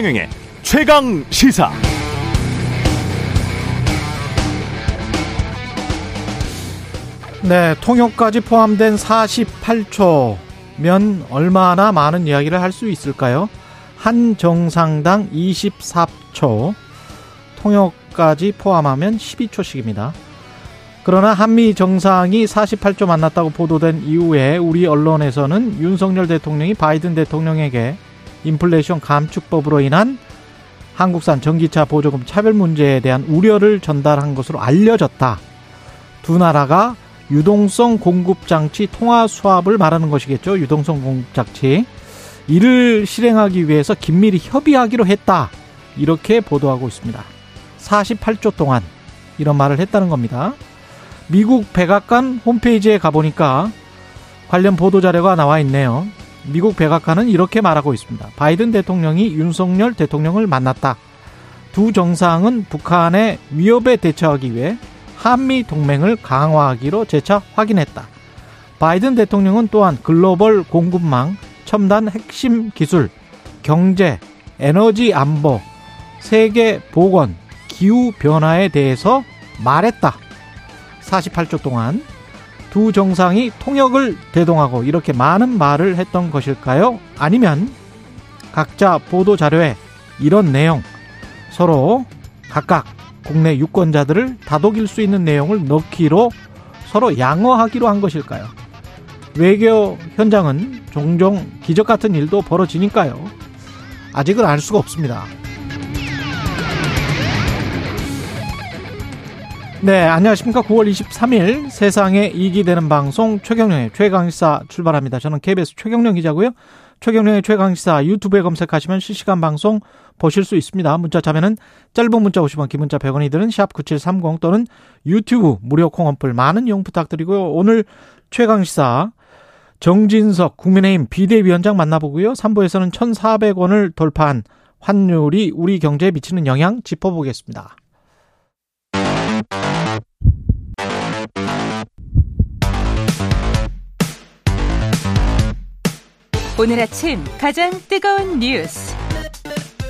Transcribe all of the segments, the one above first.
최경영의 최강 시사. 네, 통역까지 포함된 48초면 얼마나 많은 이야기를 할 수 있을까요? 한 정상당 24초, 통역까지 포함하면 12초씩입니다. 그러나 한미 정상이 48조 만났다고 보도된 이후에 우리 언론에서는 윤석열 대통령이 바이든 대통령에게 인플레이션 감축법으로 인한 한국산 전기차 보조금 차별 문제에 대한 우려를 전달한 것으로 알려졌다. 두 나라가 유동성 공급 장치 통화 수합을 말하는 것이겠죠. 유동성 공급 장치. 이를 실행하기 위해서 긴밀히 협의하기로 했다. 이렇게 보도하고 있습니다. 48조 동안 이런 말을 했다는 겁니다. 미국 백악관 홈페이지에 가보니까 관련 보도 자료가 나와 있네요. 미국 백악관은 이렇게 말하고 있습니다. 바이든 대통령이 윤석열 대통령을 만났다. 두 정상은 북한의 위협에 대처하기 위해 한미 동맹을 강화하기로 재차 확인했다. 바이든 대통령은 또한 글로벌 공급망, 첨단 핵심 기술, 경제, 에너지 안보, 세계 보건, 기후 변화에 대해서 말했다. 48조 동안 두 정상이 통역을 대동하고 이렇게 많은 말을 했던 것일까요? 아니면 각자 보도 자료에 이런 내용 서로 각각 국내 유권자들을 다독일 수 있는 내용을 넣기로 서로 양어하기로 한 것일까요? 외교 현장은 종종 기적 같은 일도 벌어지니까요. 아직은 알 수가 없습니다. 네, 안녕하십니까. 9월 23일 세상에 이기 되는 방송 최경령의 최강시사 출발합니다. 저는 KBS 최경령 기자고요. 최경령의 최강시사 유튜브에 검색하시면 실시간 방송 보실 수 있습니다. 문자 자면은 짧은 문자 50원, 긴 문자 100원이 드는 샵9730 또는 유튜브 무료 콩언플 많은 이용 부탁드리고요. 오늘 최강시사 정진석 국민의힘 비대위원장 만나보고요. 3부에서는 1,400원을 돌파한 환율이 우리 경제에 미치는 영향 짚어보겠습니다. 오늘 아침 가장 뜨거운 뉴스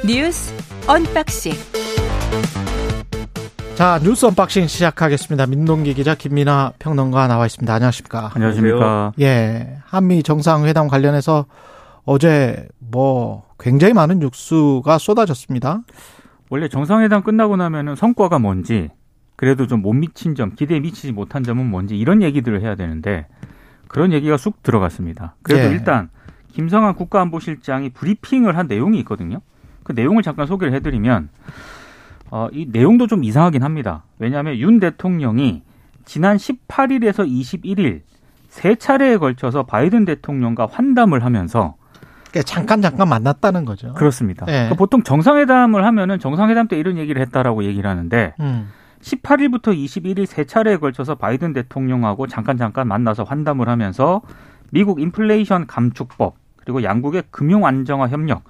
뉴스 unboxing 자 뉴스 unboxing 시작하겠습니다. 민동기 기자 김민아 평론가 나와 있습니다. 안녕하십니까? 안녕하십니까? 예, 한미 정상회담 관련해서 어제 뭐 굉장히 많은 뉴스가 쏟아졌습니다. 원래 정상회담 끝나고 나면은 성과가 뭔지 그래도 좀 못 미친 점, 기대에 미치지 못한 점은 뭔지 이런 얘기들을 해야 되는데 그런 얘기가 쑥 들어갔습니다. 그래도 예. 일단 김성한 국가안보실장이 브리핑을 한 내용이 있거든요. 그 내용을 잠깐 소개를 해드리면 어, 이 내용도 좀 이상하긴 합니다. 왜냐하면 윤 대통령이 지난 18일에서 21일 세 차례에 걸쳐서 바이든 대통령과 환담을 하면서 그러니까 잠깐 잠깐 만났다는 거죠. 그렇습니다. 예. 그러니까 보통 정상회담을 하면은 정상회담 때 이런 얘기를 했다라고 얘기를 하는데 음. 18일부터 21일 세 차례에 걸쳐서 바이든 대통령하고 잠깐 잠깐 만나서 환담을 하면서 미국 인플레이션 감축법 그리고 양국의 금융 안정화 협력,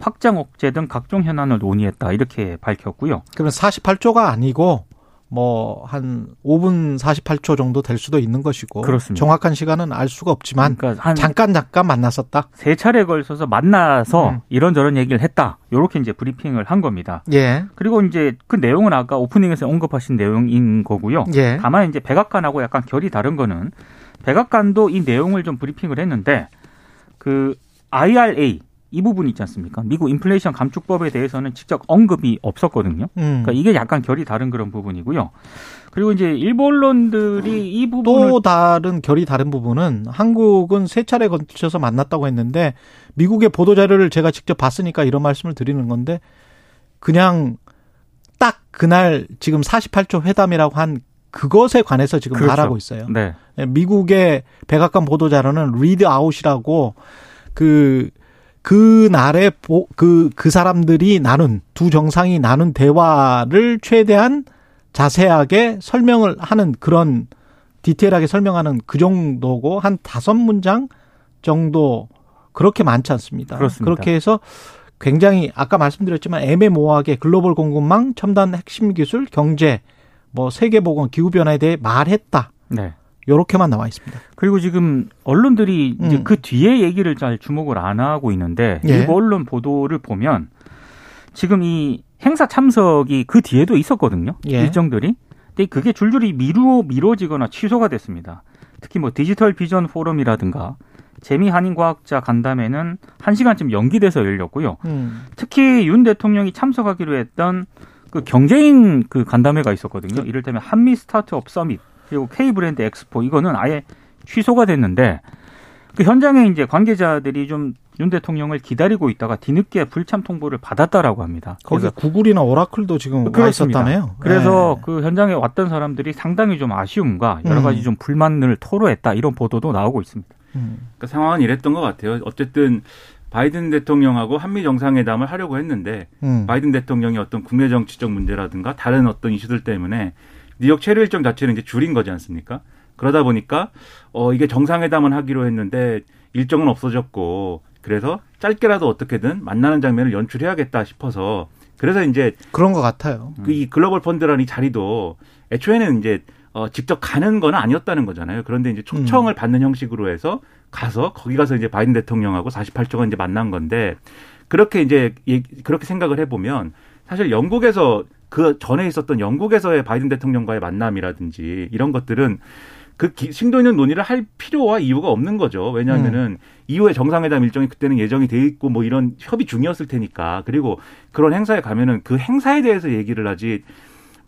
확장 억제 등 각종 현안을 논의했다 이렇게 밝혔고요. 그러면 48조가 아니고 뭐 한 5분 48초 정도 될 수도 있는 것이고 그렇습니다. 정확한 시간은 알 수가 없지만 그러니까 한세 잠깐 잠깐 만났었다. 차례에 걸쳐서 만나서 음. 이런저런 얘기를 했다. 이렇게 이제 브리핑을 한 겁니다. 예. 그리고 이제 그 내용은 아까 오프닝에서 언급하신 내용인 거고요. 예. 다만 이제 백악관하고 약간 결이 다른 거는 백악관도 이 내용을 좀 브리핑을 했는데 그 IRA 이 부분 있지 않습니까? 미국 인플레이션 감축법에 대해서는 직접 언급이 없었거든요. 음. 그러니까 이게 약간 결이 다른 그런 부분이고요. 그리고 이제 일본 언론들이 이 부분을 또 다른 결이 다른 부분은 한국은 세 차례 걸쳐서 만났다고 했는데 미국의 보도 자료를 제가 직접 봤으니까 이런 말씀을 드리는 건데 그냥 딱 그날 지금 48초 회담이라고 한 그것에 관해서 지금 그렇죠. 말하고 있어요. 네. 미국의 백악관 보도 자료는 readout이라고 그 그 날에 그 그 사람들이 나눈 두 정상이 나눈 대화를 최대한 자세하게 설명을 하는 그런 디테일하게 설명하는 그 정도고 한 다섯 문장 정도 그렇게 많지 않습니다. 그렇습니다. 그렇게 해서 굉장히 아까 말씀드렸지만 애매모호하게 글로벌 공급망, 첨단 핵심 기술, 경제, 뭐 세계 보건, 기후 변화에 대해 말했다. 네. 요렇게만 나와 있습니다. 그리고 지금 언론들이 이제 음. 그 뒤에 얘기를 잘 주목을 안 하고 있는데 예. 일부 언론 보도를 보면 지금 이 행사 참석이 그 뒤에도 있었거든요. 예. 일정들이. 근데 그게 줄줄이 미루 미뤄지거나 취소가 됐습니다. 특히 뭐 디지털 비전 포럼이라든가 재미 한인 과학자 간담회는 1시간쯤 연기돼서 열렸고요. 음. 특히 윤 대통령이 참석하기로 했던 그 경제인 그 간담회가 있었거든요. 이를테면 한미 스타트업 서밋 그리고 K 브랜드 엑스포 이거는 아예 취소가 됐는데 그 현장에 이제 관계자들이 좀 윤 대통령을 기다리고 있다가 뒤늦게 불참 통보를 받았다라고 합니다. 거기 그래서 구글이나 오라클도 지금 와 그렇습니다. 있었다며요. 그래서 네. 그 현장에 왔던 사람들이 상당히 좀 아쉬움과 여러 음. 가지 좀 불만을 토로했다 이런 보도도 나오고 있습니다. 음. 그 상황은 이랬던 것 같아요. 어쨌든 바이든 대통령하고 한미 정상회담을 하려고 했는데 음. 바이든 대통령이 어떤 국내 정치적 문제라든가 다른 어떤 이슈들 때문에 뉴욕 체류 일정 자체를 이제 줄인 거지 않습니까? 그러다 보니까 어 이게 정상회담을 하기로 했는데 일정은 없어졌고 그래서 짧게라도 어떻게든 만나는 장면을 연출해야겠다 싶어서 그래서 이제 그런 것 같아요. 그 이 글로벌 펀드라는 이 자리도 애초에는 이제 어 직접 가는 건 아니었다는 거잖아요. 그런데 이제 초청을 받는 형식으로 해서 가서 거기 가서 이제 바이든 대통령하고 48초간 이제 만난 건데 그렇게 이제 예- 그렇게 생각을 해보면 사실 영국에서 그 전에 있었던 영국에서의 바이든 대통령과의 만남이라든지 이런 것들은 그 기- 심도 있는 논의를 할 필요와 이유가 없는 거죠. 왜냐하면은 이후에 정상회담 일정이 그때는 예정이 돼 있고 뭐 이런 협의 중이었을 테니까. 그리고 그런 행사에 가면은 그 행사에 대해서 얘기를 하지.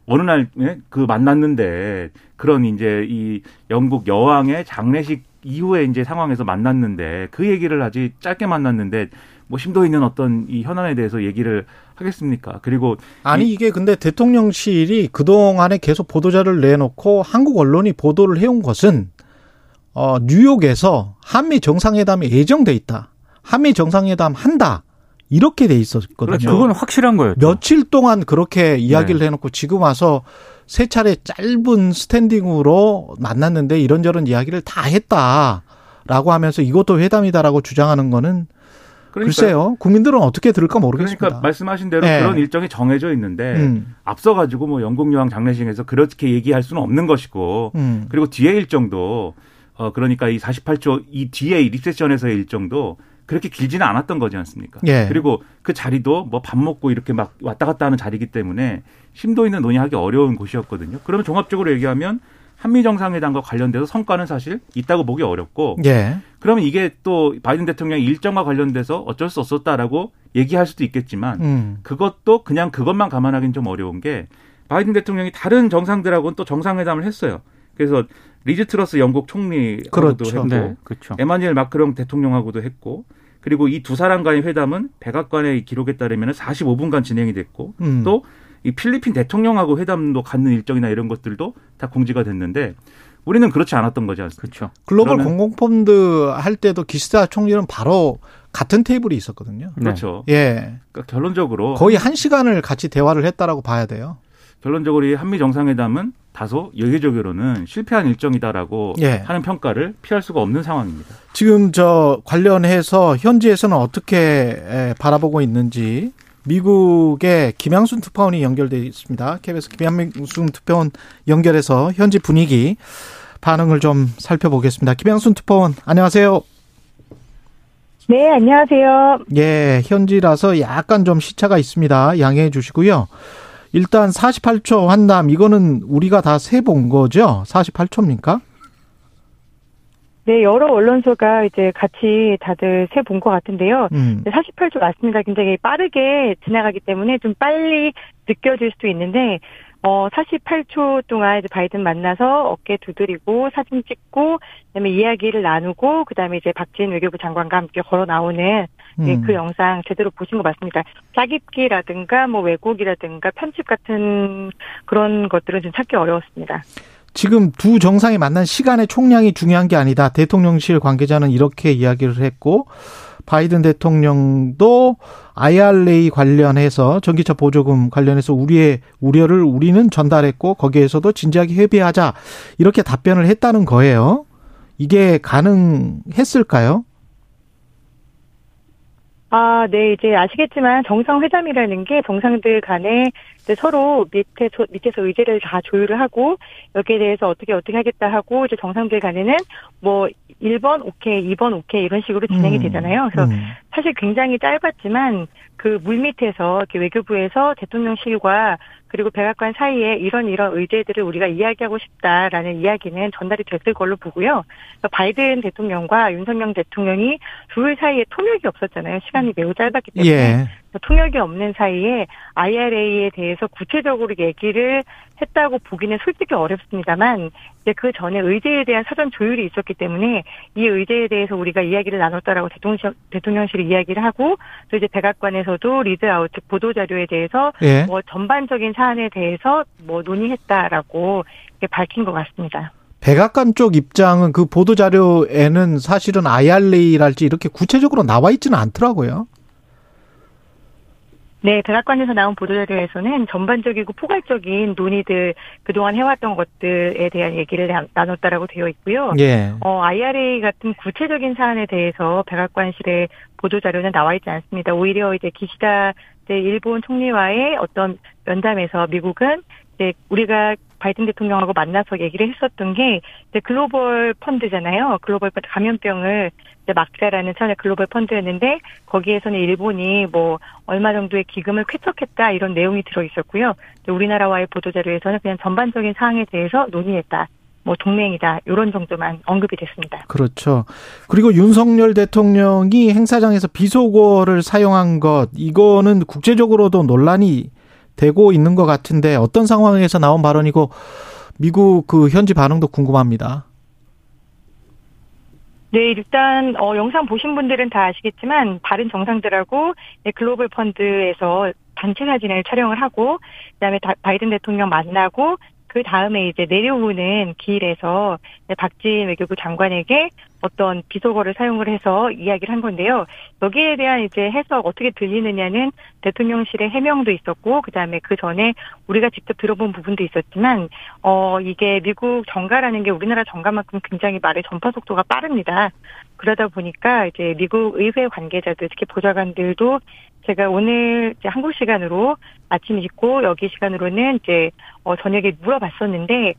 어느 날 그 만났는데 그런 이제 이 영국 여왕의 장례식 이후에 이제 상황에서 만났는데 그 얘기를 하지 짧게 만났는데 뭐 심도 있는 어떤 이 현안에 대해서 얘기를 하겠습니까? 그리고 아니 이 게 근데 대통령실이 그동안에 계속 보도자를 내놓고 한국 언론이 보도를 해온 것은 어 뉴욕에서 한미 정상회담이 예정돼 있다. 한미 정상회담 한다. 이렇게 돼 있었거든요. 그렇죠. 그건 확실한 거였죠. 며칠 동안 그렇게 이야기를 네. 해놓고 지금 와서 세 차례 짧은 스탠딩으로 만났는데 이런저런 이야기를 다 했다라고 하면서 이것도 회담이다라고 주장하는 거는 그러니까 글쎄요 국민들은 어떻게 들을까 모르겠습니다. 그러니까 말씀하신 대로 네. 그런 일정이 정해져 있는데 음, 앞서 가지고 뭐 영국 여왕 장례식에서 그렇게 얘기할 수는 없는 것이고 음. 그리고 뒤에 일정도 어 그러니까 이 48조 이 뒤에 이 리셉션에서의 일정도 그렇게 길지는 않았던 거지 않습니까? 예. 그리고 그 자리도 뭐 밥 먹고 이렇게 막 왔다 갔다 하는 자리이기 때문에 심도 있는 논의하기 어려운 곳이었거든요. 그러면 종합적으로 얘기하면 한미 정상회담과 관련돼서 성과는 사실 있다고 보기 어렵고 예. 그러면 이게 또 바이든 대통령의 일정과 관련돼서 어쩔 수 없었다라고 얘기할 수도 있겠지만 음. 그것도 그냥 그것만 감안하기는 좀 어려운 게 바이든 대통령이 다른 정상들하고는 또 정상회담을 했어요. 그래서 리즈 트러스 영국 총리하고도 그렇죠. 했고 네, 그렇죠. 에마뉴엘 마크롱 대통령하고도 했고 그리고 이 두 사람 간의 회담은 백악관의 기록에 따르면 45분간 진행이 됐고 음. 또 이 필리핀 대통령하고 회담도 갖는 일정이나 이런 것들도 다 공지가 됐는데 우리는 그렇지 않았던 거지 않습니까? 그렇죠. 글로벌 공공펀드 할 때도 기시다 총리는 바로 같은 테이블이 있었거든요. 네. 그렇죠. 예. 그러니까 결론적으로 거의 한 시간을 같이 대화를 했다라고 봐야 돼요. 결론적으로 이 한미 정상회담은 다소 예외적으로는 실패한 일정이다라고 예. 하는 평가를 피할 수가 없는 상황입니다. 지금 저 관련해서 현지에서는 어떻게 에, 바라보고 있는지 미국의 김양순 특파원이 연결돼 있습니다. KBS 김양순 특파원 연결해서 현지 분위기 반응을 좀 살펴보겠습니다. 김양순 특파원 안녕하세요. 네, 안녕하세요. 예, 현지라서 약간 좀 시차가 있습니다. 양해해 주시고요. 일단 48초 환담 이거는 우리가 다 세 본 거죠? 48초입니까? 네, 여러 언론사가 이제 같이 다들 세본것 같은데요. 음. 48초 맞습니다. 굉장히 빠르게 지나가기 때문에 좀 빨리 느껴질 수도 있는데, 어, 48초 동안 이제 바이든 만나서 어깨 두드리고 사진 찍고, 그다음에 이야기를 나누고, 그다음에 이제 박진 외교부 장관과 함께 걸어 나오는 예, 음. 그 영상 제대로 보신 것 맞습니다. 짜깁기라든가 뭐 왜곡이라든가 편집 같은 그런 것들은 좀 찾기 어려웠습니다. 지금 두 정상이 만난 시간의 총량이 중요한 게 아니다. 대통령실 관계자는 이렇게 이야기를 했고 바이든 대통령도 IRA 관련해서 전기차 보조금 관련해서 우리의 우려를 우리는 전달했고 거기에서도 진지하게 협의하자 이렇게 답변을 했다는 거예요. 이게 가능했을까요? 아, 네, 이제 아시겠지만 정상회담이라는 게 정상들 간에 서로 밑에, 서 밑에서 의제를 다 조율을 하고 여기에 대해서 어떻게 어떻게 하겠다 하고 이제 정상들 간에는 뭐 1번 오케이, 2번 오케이 이런 식으로 진행이 음. 되잖아요. 그래서 음. 사실 굉장히 짧았지만 그 물밑에서 이렇게 외교부에서 대통령실과 그리고 백악관 사이에 이런 이런 의제들을 우리가 이야기하고 싶다라는 이야기는 전달이 됐을 걸로 보고요. 그러니까 바이든 대통령과 윤석열 대통령이 둘 사이에 통역이 없었잖아요. 시간이 매우 짧았기 때문에 예. 통역이 없는 사이에 IRA에 대해서 구체적으로 얘기를 했다고 보기는 솔직히 어렵습니다만 이제 그 전에 의제에 대한 사전 조율이 있었기 때문에 이 의제에 대해서 우리가 이야기를 나눴다라고 대통령, 대통령실이 이야기를 하고 또 이제 백악관에서도 readout 즉 보도 자료에 대해서 예. 뭐 전반적인 사안에 대해서 뭐 논의했다라고 밝힌 것 같습니다. 백악관 쪽 입장은 그 보도 자료에는 사실은 IRA랄지 이렇게 구체적으로 나와 있지는 않더라고요. 네, 백악관에서 나온 보도자료에서는 전반적이고 포괄적인 논의들 그동안 해왔던 것들에 대한 얘기를 나- 나눴다라고 되어 있고요. 예. 어, IRA 같은 구체적인 사안에 대해서 백악관실의 보도자료는 나와 있지 않습니다. 오히려 이제 기시다 일본 총리와의 어떤 면담에서 미국은 이제 우리가 바이든 대통령하고 만나서 얘기를 했었던 게 이제 글로벌 펀드잖아요. 글로벌 펀드 감염병을 이제 막자라는 차원의 글로벌 펀드였는데 거기에서는 일본이 뭐 얼마 정도의 기금을 쾌척했다 이런 내용이 들어 있었고요. 우리나라와의 보도 자료에서는 그냥 전반적인 사항에 대해서 논의했다. 뭐 동맹이다 이런 정도만 언급이 됐습니다. 그렇죠. 그리고 윤석열 대통령이 행사장에서 비속어를 사용한 것, 이거는 국제적으로도 논란이 되고 있는 것 같은데 어떤 상황에서 나온 발언이고 미국 그 현지 반응도 궁금합니다. 네, 일단 어, 영상 보신 분들은 다 아시겠지만 다른 정상들하고 네, 글로벌 펀드에서 단체 사진을 촬영을 하고 그다음에 다- 바이든 대통령 만나고 그 다음에 이제 내려오는 길에서 네, 박진 외교부 장관에게 어떤 비속어를 사용을 해서 이야기를 한 건데요. 여기에 대한 이제 해석 어떻게 들리느냐는 대통령실의 해명도 있었고 그 다음에 그 전에 우리가 직접 들어본 부분도 있었지만 어 이게 미국 정가라는 게 우리나라 정가만큼 굉장히 말의 전파 속도가 빠릅니다. 그러다 보니까 이제 미국 의회 관계자들 특히 보좌관들도 제가 오늘 이제 한국 시간으로 아침 있고 여기 시간으로는 이제 어 저녁에 물어봤었는데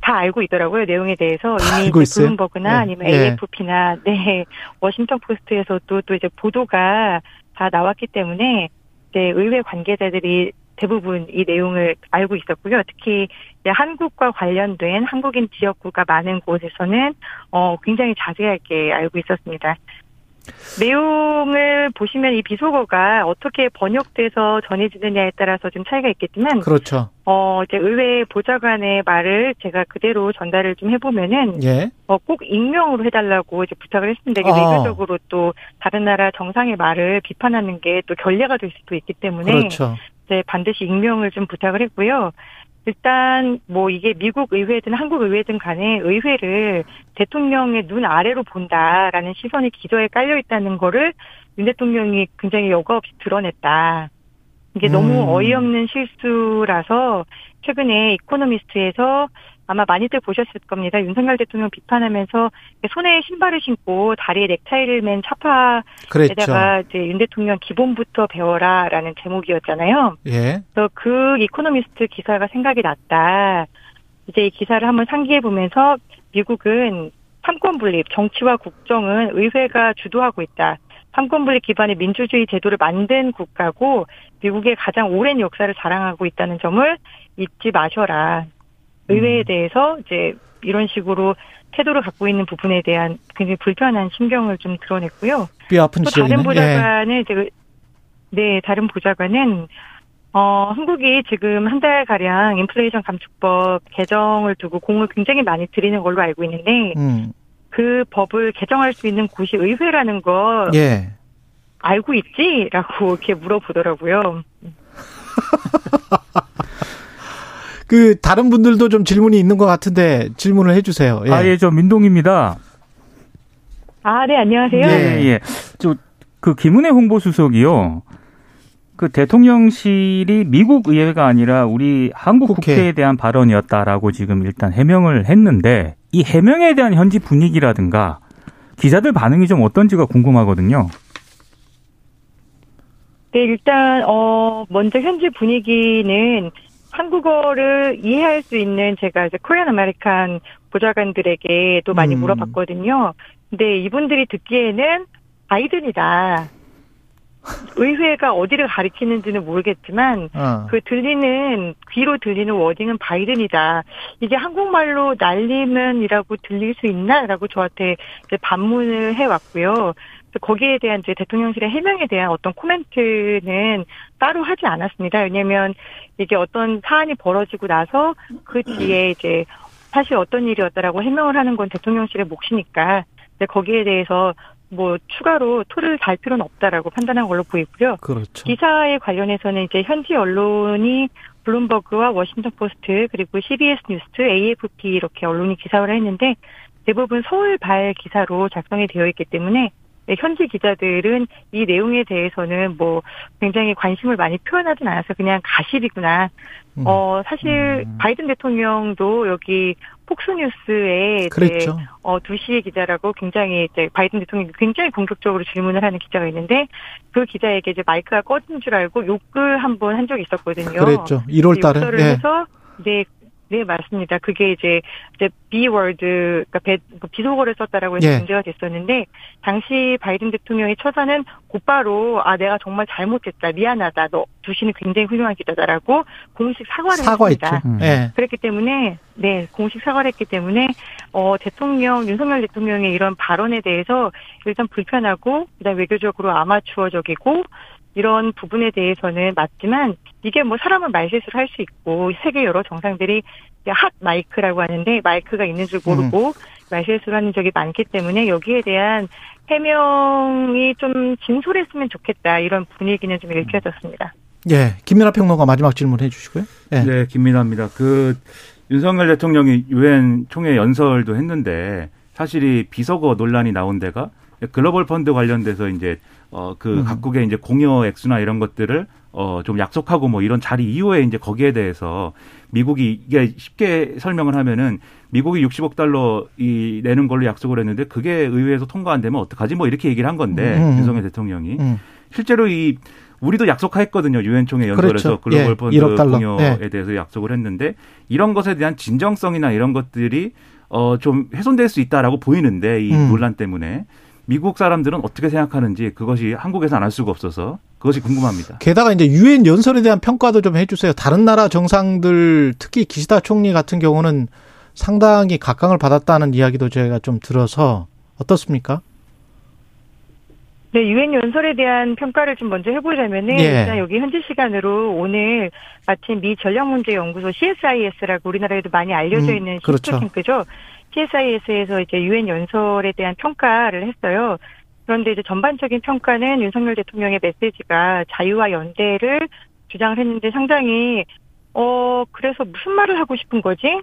다 알고 있더라고요 내용에 대해서 이미? 블룸버그나 네. 아니면 예. AFP나 네 워싱턴 포스트에서도 또 이제 보도가 다 나왔기 때문에 이제 의회 관계자들이 대부분 이 내용을 알고 있었고요. 특히 한국과 관련된 한국인 지역구가 많은 곳에서는 어 굉장히 자세하게 알고 있었습니다. 내용을 보시면 이 비속어가 어떻게 번역돼서 전해지느냐에 따라서 좀 차이가 있겠지만 그렇죠. 어 이제 의회 보좌관의 말을 제가 그대로 전달을 좀 해보면은 예. 어, 꼭 익명으로 해달라고 이제 부탁을 했습니다. 이게 아. 외교적으로 또 다른 나라 정상의 말을 비판하는 게 또 결례가 될 수도 있기 때문에 그렇죠. 이제 반드시 익명을 좀 부탁을 했고요. 일단 뭐 이게 미국 의회든 한국 의회든 간에 의회를 대통령의 눈 아래로 본다라는 시선이 기저에 깔려 있다는 거를 윤 대통령이 굉장히 여과 없이 드러냈다. 이게 음. 너무 어이없는 실수라서 최근에 이코노미스트에서 아마 많이들 보셨을 겁니다. 윤석열 대통령 비판하면서 손에 신발을 신고 다리에 넥타이를 맨 차파 그랬죠. 에다가 이제 윤 대통령 기본부터 배워라라는 제목이었잖아요. 예. 그래서 그 이코노미스트 기사가 생각이 났다. 이제 이 기사를 한번 상기해 보면서 미국은 삼권 분립, 정치와 국정은 의회가 주도하고 있다. 삼권 분립 기반의 민주주의 제도를 만든 국가고 미국의 가장 오랜 역사를 자랑하고 있다는 점을 잊지 마셔라. 의회에 음. 대해서 이제 이런 식으로 태도를 갖고 있는 부분에 대한 굉장히 불편한 심경을 좀 드러냈고요. 뼈 아픈 또. 다른 예. 보좌관은 그- 네 다른 보좌관은 어 한국이 지금 한 달 가량 인플레이션 감축법 개정을 두고 공을 굉장히 많이 들이는 걸로 알고 있는데 음. 그 법을 개정할 수 있는 곳이 의회라는 거 예. 알고 있지?라고 이렇게 물어보더라고요. 그 다른 분들도 좀 질문이 있는 것 같은데 질문을 해주세요. 예. 아, 예, 저 민동입니다. 아, 네 안녕하세요. 예. 예, 예. 저, 그 김은혜 홍보수석이요. 그 대통령실이 미국 의회가 아니라 우리 한국 국회. 국회. 에 대한 발언이었다라고 지금 일단 해명을 했는데 이 해명에 대한 현지 분위기라든가 기자들 반응이 좀 어떤지가 궁금하거든요. 네, 일단 어 먼저 현지 분위기는 한국어를 이해할 수 있는 제가 이제 Korean American 보좌관들에게도 많이 음. 물어봤거든요. 근데 이분들이 듣기에는 바이든이다. 의회가 어디를 가리키는지는 모르겠지만 어. 그 들리는 귀로 들리는 wording은 바이든이다. 이게 한국말로 날리면이라고 들릴 수 있나라고 저한테 이제 반문을 해왔고요. 거기에 대한 이제 대통령실의 해명에 대한 어떤 코멘트는 따로 하지 않았습니다. 왜냐하면 이게 어떤 사안이 벌어지고 나서 그 뒤에 이제 사실 어떤 일이었다라고 해명을 하는 건 대통령실의 몫이니까 거기에 대해서 뭐 추가로 토를 달 필요는 없다라고 판단한 걸로 보이고요. 그렇죠. 기사에 관련해서는 이제 현지 언론이 블룸버그와 워싱턴 포스트 그리고 CBS 뉴스, AFP 이렇게 언론이 기사를 했는데 대부분 서울발 기사로 작성이 되어 있기 때문에 네, 현지 기자들은 이 내용에 대해서는 뭐 굉장히 관심을 많이 표현하진 않아서 그냥 가십이구나. 음. 어 사실 음. 바이든 대통령도 여기 폭스뉴스에 그랬죠. 어, 2시의 기자라고 굉장히 이제 바이든 대통령이 굉장히 공격적으로 질문을 하는 기자가 있는데 그 기자에게 이제 마이크가 꺼진 줄 알고 욕을 한 번한 적이 있었거든요. 그랬죠. 1월 달에. 욕설을 예. 해서 네, 네 맞습니다. 그게 이제 이제 B 월드 그러니까 배, 그 비속어를 썼다라고 해서 예. 문제가 됐었는데 당시 바이든 대통령의 처사는 곧바로 아 내가 정말 잘못했다 미안하다 너 두시는 굉장히 훌륭한 기자다라고 공식 사과를 사과했죠. 했습니다. 음. 예. 그랬기 때문에 네 공식 사과를 했기 때문에 어 대통령 윤석열 대통령의 이런 발언에 대해서 일단 불편하고 그다음 외교적으로 아마추어적이고 이런 부분에 대해서는 맞지만 이게 뭐 사람은 말실수를 할 수 있고 세계 여러 정상들이 핫 마이크라고 하는데 마이크가 있는 줄 모르고 말실수를 하는 적이 많기 때문에 여기에 대한 해명이 좀 진솔했으면 좋겠다 이런 분위기는 좀 읽혀졌습니다. 예. 김민하 평론가 마지막 질문 해 주시고요. 예. 네, 김민아입니다. 그 윤석열 대통령이 유엔 총회 연설도 했는데 사실 이 비서거 논란이 나온 데가 글로벌 펀드 관련돼서 이제 어 그 음. 각국의 이제 공여 액수나 이런 것들을 어 좀 약속하고 뭐 이런 자리 이후에 이제 거기에 대해서 미국이 이게 쉽게 설명을 하면은 미국이 60억 달러 이 내는 걸로 약속을 했는데 그게 의회에서 통과 안 되면 어떡하지 뭐 이렇게 얘기를 한 건데 음. 윤석열 대통령이 음. 실제로 이 우리도 약속했거든요. 유엔 총회 연설에서 그렇죠. 글로벌 예, 펀드 1억 달러. 공여에 예. 대해서 약속을 했는데 이런 것에 대한 진정성이나 이런 것들이 어 좀 훼손될 수 있다라고 보이는데 이 음. 논란 때문에 미국 사람들은 어떻게 생각하는지 그것이 한국에서는 알 수가 없어서 그것이 궁금합니다. 게다가 이제 유엔 연설에 대한 평가도 좀 해주세요. 다른 나라 정상들 특히 기시다 총리 같은 경우는 상당히 각광을 받았다는 이야기도 제가 좀 들어서 어떻습니까? 네, 유엔 연설에 대한 평가를 좀 먼저 해보자면은 예. 일단 여기 현지 시간으로 오늘 마침 미 전략문제연구소 CSIS라고 우리나라에도 많이 알려져 음, 있는 그렇죠. 싱크탱크죠. CSIS에서 이제 유엔 연설에 대한 평가를 했어요. 그런데 이제 전반적인 평가는 윤석열 대통령의 메시지가 자유와 연대를 주장을 했는데 상당히 어 그래서 무슨 말을 하고 싶은 거지?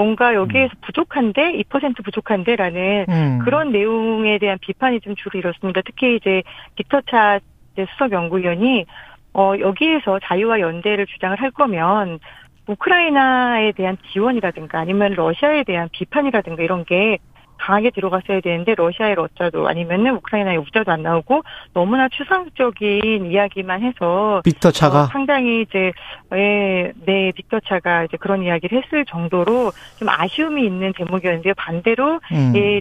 뭔가 여기에서 부족한데 2% 부족한데라는 음. 그런 내용에 대한 비판이 좀 주로 이렇습니다. 특히 이제 빅터차 수석 연구위원이 어 여기에서 자유와 연대를 주장을 할 거면 우크라이나에 대한 지원이라든가 아니면 러시아에 대한 비판이라든가 이런 게 강하게 들어갔어야 되는데 러시아의 러자도 아니면은 우크라이나의 우자도 안 나오고 너무나 추상적인 이야기만 해서 빅터 차가 어, 상당히 이제 예, 네 빅터 차가 이제 그런 이야기를 했을 정도로 좀 아쉬움이 있는 제목이었는데요. 반대로 음. 예,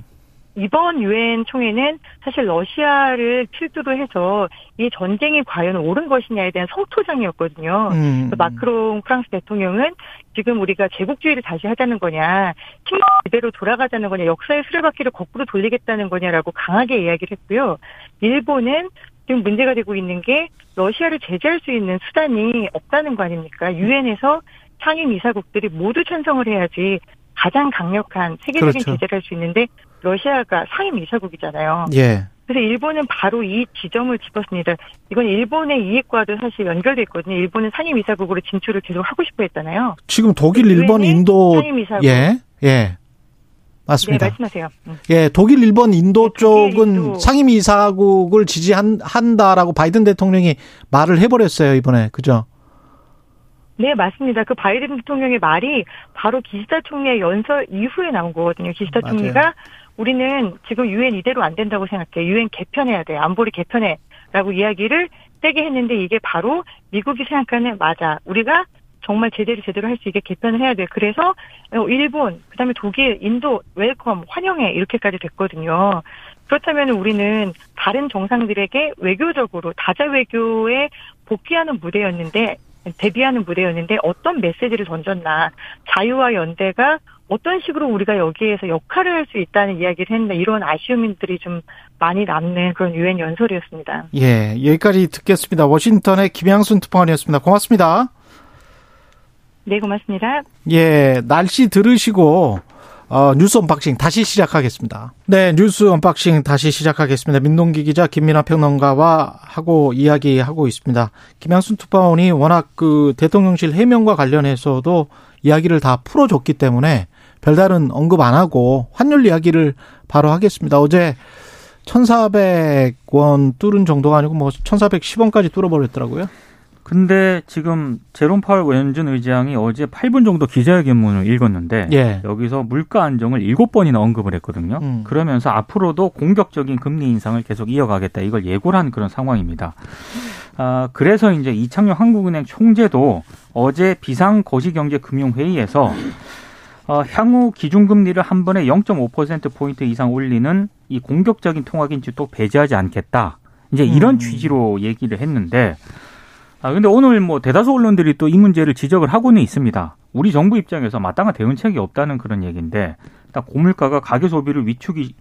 이번 유엔 총회는 사실 러시아를 필두로 해서 이 전쟁이 과연 옳은 것이냐에 대한 성토장이었거든요. 음. 그래서 마크롱 프랑스 대통령은 지금 우리가 제국주의를 다시 하자는 거냐, 식민 그대로 돌아가자는 거냐, 역사의 수레바퀴를 거꾸로 돌리겠다는 거냐라고 강하게 이야기를 했고요. 일본은 지금 문제가 되고 있는 게 러시아를 제재할 수 있는 수단이 없다는 거 아닙니까? 유엔에서 상임 이사국들이 모두 찬성을 해야지 가장 강력한 세계적인 그렇죠. 제재를 할 수 있는데 러시아가 상임 이사국이잖아요. 예. 그래서 일본은 바로 이 지점을 짚었습니다. 이건 일본의 이익과도 사실 연결돼 있거든요. 일본은 상임 이사국으로 진출을 계속 하고 싶어 했잖아요. 지금 독일, 일본, 유엔의 인도 상임 이사국. 예. 예. 네, 맞습니다. 말씀하세요. 음. 예, 독일, 일본, 인도 네, 쪽은 인도. 상임 이사국을 지지한다라고 바이든 대통령이 말을 해버렸어요 이번에 그죠? 네, 맞습니다. 그 바이든 대통령의 말이 바로 기시다 총리의 연설 이후에 나온 거거든요. 기시다 맞아요. 총리가 우리는 지금 유엔 이대로 안 된다고 생각해. 유엔 개편해야 돼. 안보리 개편해. 라고 이야기를 세게 했는데 이게 바로 미국이 생각하는 맞아. 우리가 정말 제대로 제대로 할 수 있게 개편을 해야 돼요. 그래서 어, 일본, 그다음에 독일, 인도 welcome 환영해 이렇게까지 됐거든요. 그렇다면 우리는 다른 정상들에게 외교적으로 다자 외교에 복귀하는 무대였는데 대비하는 무대였는데 어떤 메시지를 던졌나 자유와 연대가 어떤 식으로 우리가 여기에서 역할을 할 수 있다는 이야기를 했는데 이런 아쉬움들이 좀 많이 남는 그런 유엔 연설이었습니다. 예, 여기까지 듣겠습니다. 워싱턴의 김양순 특파원이었습니다. 고맙습니다. 네, 고맙습니다. 예, 날씨 들으시고 어, 뉴스 언박싱 다시 시작하겠습니다. 네, 뉴스 언박싱 다시 시작하겠습니다. 민동기 기자 김민아 평론가와 하고 이야기하고 있습니다. 김양순 특파원이 워낙 그 대통령실 해명과 관련해서도 이야기를 다 풀어줬기 때문에 별다른 언급 안 하고 환율 이야기를 바로 하겠습니다. 어제 1,400원 뚫은 정도가 아니고 뭐 1,410원까지 뚫어버렸더라고요. 근데 지금 제롬 파월 원전 의장이 어제 8분 정도 기자회견문을 읽었는데 예. 여기서 물가 안정을 7번이나 언급을 했거든요. 음. 그러면서 앞으로도 공격적인 금리 인상을 계속 이어가겠다. 이걸 예고를 한 그런 상황입니다. 아, 그래서 이제 이창용 한국은행 총재도 어제 비상 거시경제금융회의에서 어, 향후 기준금리를 한 번에 0.5%포인트 이상 올리는 이 공격적인 통화긴축도 배제하지 않겠다. 이제 이런 음. 취지로 얘기를 했는데 아, 근데 오늘 뭐 대다수 언론들이 또 이 문제를 지적을 하고는 있습니다. 우리 정부 입장에서 마땅한 대응책이 없다는 그런 얘기인데, 딱 고물가가 가계 소비를 위축이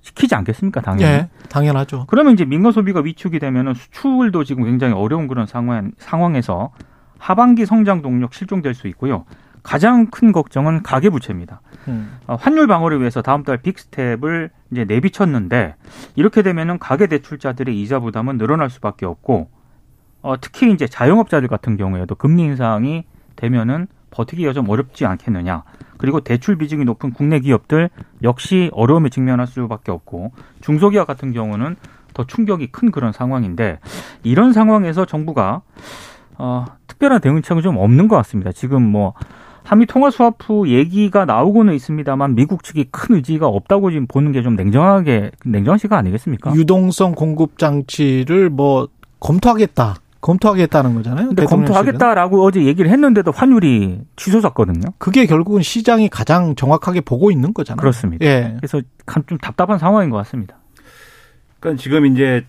시키지 않겠습니까, 당연히. 예, 당연하죠. 그러면 이제 민간 소비가 위축이 되면은 수출도 지금 굉장히 어려운 그런 상황, 상황에서 하반기 성장 동력 실종될 수 있고요. 가장 큰 걱정은 가계 부채입니다. 음. 어, 환율 방어를 위해서 다음 달 빅스텝을 이제 내비쳤는데 이렇게 되면은 가계 대출자들의 이자 부담은 늘어날 수밖에 없고 어, 특히 이제 자영업자들 같은 경우에도 금리 인상이 되면은 버티기가 좀 어렵지 않겠느냐. 그리고 대출 비중이 높은 국내 기업들 역시 어려움에 직면할 수밖에 없고 중소기업 같은 경우는 더 충격이 큰 그런 상황인데 이런 상황에서 정부가 어, 특별한 대응책은 좀 없는 것 같습니다. 지금 뭐 한미 통화 스와프 얘기가 나오고는 있습니다만 미국 측이 큰 의지가 없다고 지금 보는 게 좀 냉정하게 냉정한 시각 아니겠습니까? 유동성 공급 장치를 뭐 검토하겠다. 검토하겠다는 거잖아요. 근데. 검토하겠다라고 어제 얘기를 했는데도 환율이 치솟았거든요. 그게 결국은 시장이 가장 정확하게 보고 있는 거잖아요. 그렇습니다. 예. 그래서 참좀 답답한 상황인 것 같습니다. 그러니까 지금 이제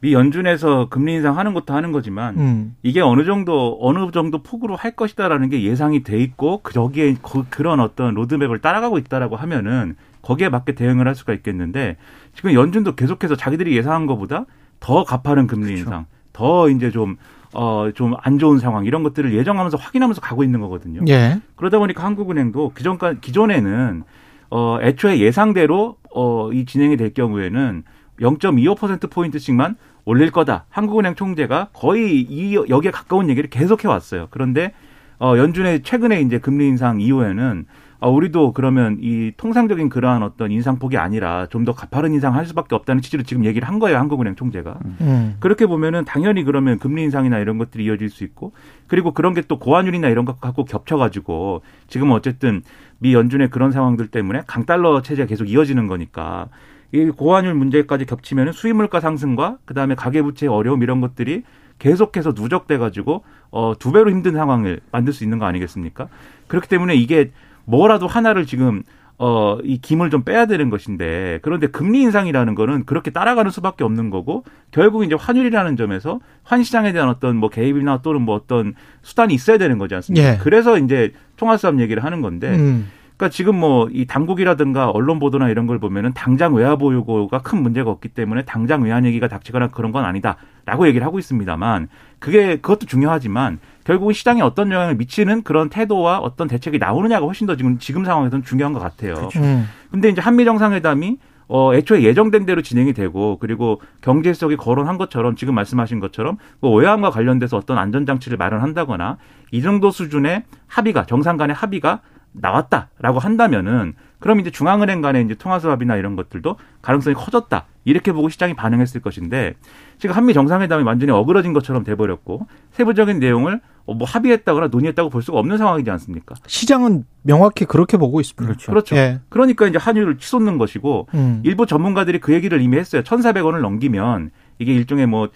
미 연준에서 금리 인상하는 것도 하는 거지만 음. 이게 어느 정도 어느 정도 폭으로 할 것이다라는 게 예상이 돼 있고 그 저기에 그, 그런 어떤 로드맵을 따라가고 있다라고 하면은 거기에 맞게 대응을 할 수가 있겠는데 지금 연준도 계속해서 자기들이 예상한 것보다 더 가파른 금리 그렇죠. 인상, 더 이제 좀 어, 좀 안 좋은 상황 이런 것들을 예정하면서 확인하면서 가고 있는 거거든요. 예. 그러다 보니까 한국은행도 기존까 기존에는 어 애초에 예상대로 어 이 진행이 될 경우에는 0.25% 포인트씩만 올릴 거다. 한국은행 총재가 거의 이 여기에 가까운 얘기를 계속 해 왔어요. 그런데 어 연준의 최근에 이제 금리 인상 이후에는 어, 우리도 그러면 이 통상적인 그러한 어떤 인상폭이 아니라 좀 더 가파른 인상할 수밖에 없다는 취지로 지금 얘기를 한 거예요. 한국은행 총재가. 음. 그렇게 보면은 당연히 그러면 금리 인상이나 이런 것들이 이어질 수 있고 그리고 그런 게 또 고환율이나 이런 것 갖고 겹쳐가지고 지금 어쨌든 미 연준의 그런 상황들 때문에 강달러 체제가 계속 이어지는 거니까 이 고환율 문제까지 겹치면은 수입 물가 상승과 그다음에 가계부채 어려움 이런 것들이 계속해서 누적돼 가지고 어두 배로 힘든 상황을 만들 수 있는 거 아니겠습니까? 그렇기 때문에 이게 뭐라도 하나를 지금 어, 이 김을 좀 빼야 되는 것인데, 그런데 금리 인상이라는 거는 그렇게 따라가는 수밖에 없는 거고, 결국 이제 환율이라는 점에서 환시장에 대한 어떤 뭐 개입이나 또는 뭐 어떤 수단이 있어야 되는 거지 않습니까? 예. 그래서 이제 통화싸움 얘기를 하는 건데, 음. 그러니까 지금 뭐 이 당국이라든가 언론 보도나 이런 걸 보면은 당장 외화 보유고가 큰 문제가 없기 때문에 당장 외환 얘기가 닥치거나 그런 건 아니다라고 얘기를 하고 있습니다만 그게 그것도 중요하지만 결국은 시장에 어떤 영향을 미치는 그런 태도와 어떤 대책이 나오느냐가 훨씬 더 지금 지금 상황에서는 중요한 것 같아요. 음. 근데 이제 한미 정상회담이 어 애초에 예정된 대로 진행이 되고 그리고 경제 수석이 거론한 것처럼 지금 말씀하신 것처럼 뭐 외환과 관련돼서 어떤 안전 장치를 마련한다거나 이 정도 수준의 합의가 정상 간의 합의가 나왔다라고 한다면은 그럼 이제 중앙은행 간의 이제 통화 수합이나 이런 것들도 가능성이 커졌다 이렇게 보고 시장이 반응했을 것인데 지금 한미 정상회담이 완전히 어그러진 것처럼 돼버렸고 세부적인 내용을 어, 뭐 합의했다거나 논의했다고 볼 수가 없는 상황이지 않습니까? 시장은 명확히 그렇게 보고 있습니다. 그렇죠. 그렇죠. 예. 그러니까 이제 환율을 치솟는 것이고 음. 일부 전문가들이 그 얘기를 이미 했어요. 1,400원을 넘기면 이게 일종의 뭐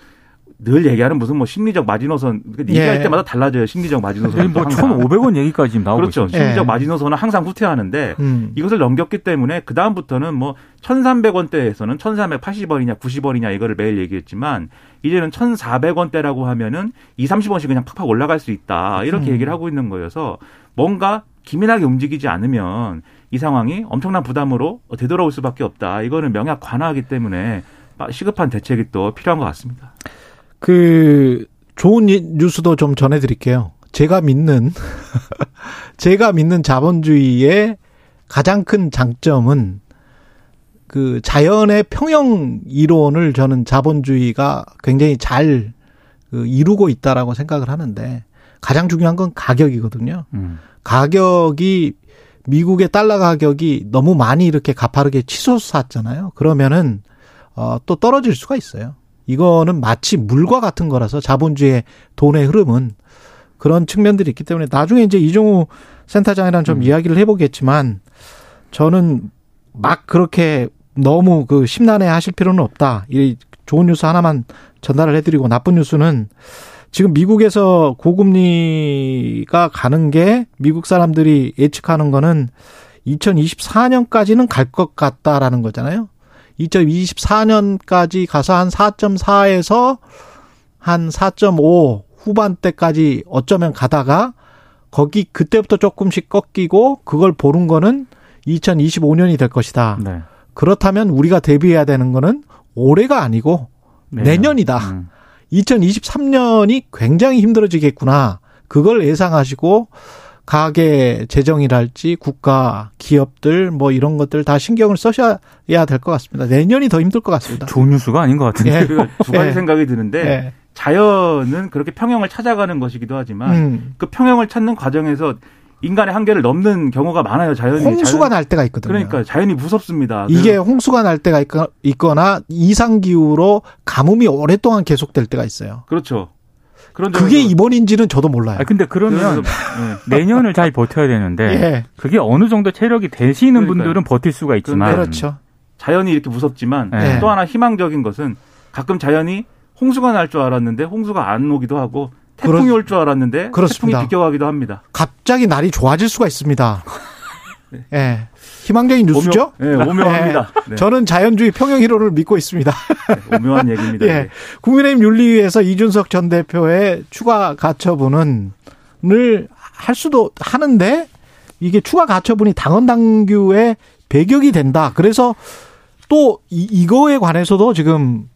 늘 얘기하는 무슨 뭐 심리적 마지노선 그러니까 예. 얘기할 때마다 달라져요. 심리적 마지노선. 뭐 1,500원 얘기까지 지금 나오고 그렇죠. 있습니다. 심리적 예. 마지노선은 항상 후퇴하는데 음. 이것을 넘겼기 때문에 그 다음부터는 뭐 1,300원대에서는 1,380원이냐 90원이냐 이거를 매일 얘기했지만 이제는 1,400원대라고 하면은 2, 30원씩 그냥 팍팍 올라갈 수 있다. 이렇게 음. 얘기를 하고 있는 거여서 뭔가 기민하게 움직이지 않으면 이 상황이 엄청난 부담으로 되돌아올 수밖에 없다. 이거는 명약 관화하기 때문에 시급한 대책이 또 필요한 것 같습니다. 그 좋은 이- 뉴스도 좀 전해드릴게요. 제가 믿는 제가 믿는 자본주의의 가장 큰 장점은 그 자연의 평형 이론을 저는 자본주의가 굉장히 잘그 이루고 있다라고 생각을 하는데 가장 중요한 건 가격이거든요. 음. 가격이 미국의 달러 가격이 너무 많이 이렇게 가파르게 치솟았잖아요. 그러면은 어, 또 떨어질 수가 있어요. 이거는 마치 물과 같은 거라서 자본주의의 돈의 흐름은 그런 측면들이 있기 때문에 나중에 이제 이종우 센터장이랑 좀 이야기를 해보겠지만 저는 막 그렇게 너무 그 심란해 하실 필요는 없다. 이 좋은 뉴스 하나만 전달을 해드리고 나쁜 뉴스는 지금 미국에서 고금리가 가는 게 미국 사람들이 예측하는 거는 2024년까지는 갈 것 같다라는 거잖아요. 2024년까지 가서 한 4.4에서 한 4.5 후반대까지 어쩌면 가다가 거기 그때부터 조금씩 꺾이고 그걸 보는 거는 2025년이 될 것이다. 네. 그렇다면 우리가 대비해야 되는 거는 올해가 아니고 내년 이다. 음. 2023년이 굉장히 힘들어지겠구나. 그걸 예상하시고 가계 재정이랄지 국가 기업들 뭐 이런 것들 다 신경을 써셔야 될 것 같습니다. 내년이 더 힘들 것 같습니다. 좋은 뉴스가 아닌 것 같은데. 예. 그두 가지 예. 생각이 드는데 예. 자연은 그렇게 평형을 찾아가는 것이기도 하지만 음. 그 평형을 찾는 과정에서 인간의 한계를 넘는 경우가 많아요. 자연이 홍수가 자연, 날 때가 있거든요. 그러니까 자연이 무섭습니다. 이게 홍수가 날 때가 있거- 있거나 이상 기후로 가뭄이 오랫동안 계속될 때가 있어요. 그렇죠. 그런 그게 점에서- 이번인지는 저도 몰라요. 아 근데 그러면 예. 내년을 잘 버텨야 되는데 예. 그게 어느 정도 체력이 되시는 그러니까요. 분들은 버틸 수가 있지만 그렇죠. 자연이 이렇게 무섭지만 네. 또 하나 희망적인 것은 가끔 자연이 홍수가 날 줄 알았는데 홍수가 안 오기도 하고 태풍이 올 줄 알았는데 그렇습니다. 태풍이 비껴가기도 합니다. 갑자기 날이 좋아질 수가 있습니다. 예. 희망적인 뉴스죠? 오묘, 예, 오묘합니다. 네, 저는 자연주의 평형 이론을 믿고 있습니다. 네, 오묘한 얘기입니다. 예. 네. 국민의힘 윤리위에서 이준석 전 대표의 추가 가처분은 을할 수도 하는데 이게 추가 가처분이 당헌 당규의 배격이 된다. 그래서 또 이, 이거에 관해서도 지금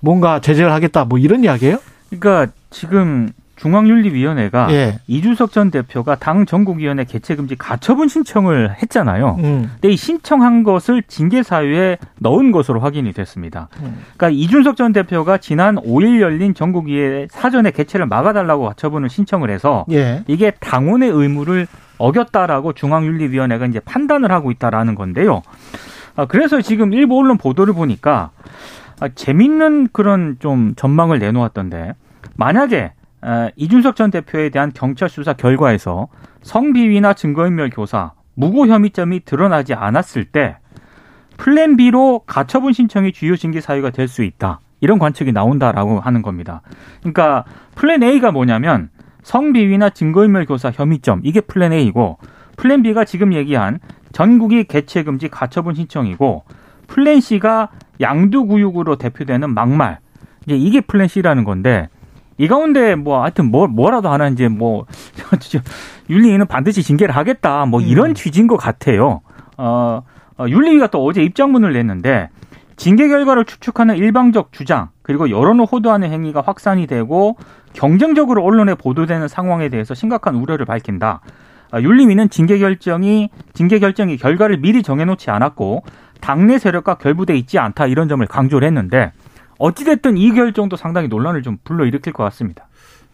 뭔가 제재를 하겠다. 뭐 이런 이야기예요? 그러니까 지금 중앙윤리위원회가 예. 이준석 전 대표가 당 전국위원회 개최 금지 가처분 신청을 했잖아요. 음. 근데 이 신청한 것을 징계 사유에 넣은 것으로 확인이 됐습니다. 음. 그러니까 이준석 전 대표가 지난 5일 열린 전국위회 사전에 개최를 막아달라고 가처분을 신청을 해서 예. 이게 당원의 의무를 어겼다라고 중앙윤리위원회가 이제 판단을 하고 있다라는 건데요. 아, 그래서 지금 일부 언론 보도를 보니까 아, 재밌는 그런 좀 전망을 내놓았던데 만약에 아, 이준석 전 대표에 대한 경찰 수사 결과에서 성비위나 증거인멸 교사, 무고 혐의점이 드러나지 않았을 때 플랜 B로 가처분 신청이 주요 징계 사유가 될 수 있다. 이런 관측이 나온다라고 하는 겁니다. 그러니까 플랜 A가 뭐냐면 성비위나 증거인멸 교사 혐의점 이게 플랜 A고 플랜 B가 지금 얘기한 전국위 개최 금지 가처분 신청이고 플랜 C가 양두구육으로 대표되는 막말 이제 이게 플랜 C라는 건데 이 가운데 뭐 하여튼 뭐 뭐라도 하나 이제 뭐 윤리위는 반드시 징계를 하겠다 뭐 이런 음. 취지인 것 같아요. 어, 어, 윤리위가 또 어제 입장문을 냈는데 징계 결과를 추측하는 일방적 주장 그리고 여론을 호도하는 행위가 확산이 되고 경쟁적으로 언론에 보도되는 상황에 대해서 심각한 우려를 밝힌다. 아, 윤리위는 징계 결정이 징계 결정이 결과를 미리 정해놓지 않았고 당내 세력과 결부돼 있지 않다 이런 점을 강조를 했는데 어찌됐든 이 결정도 상당히 논란을 좀 불러일으킬 것 같습니다.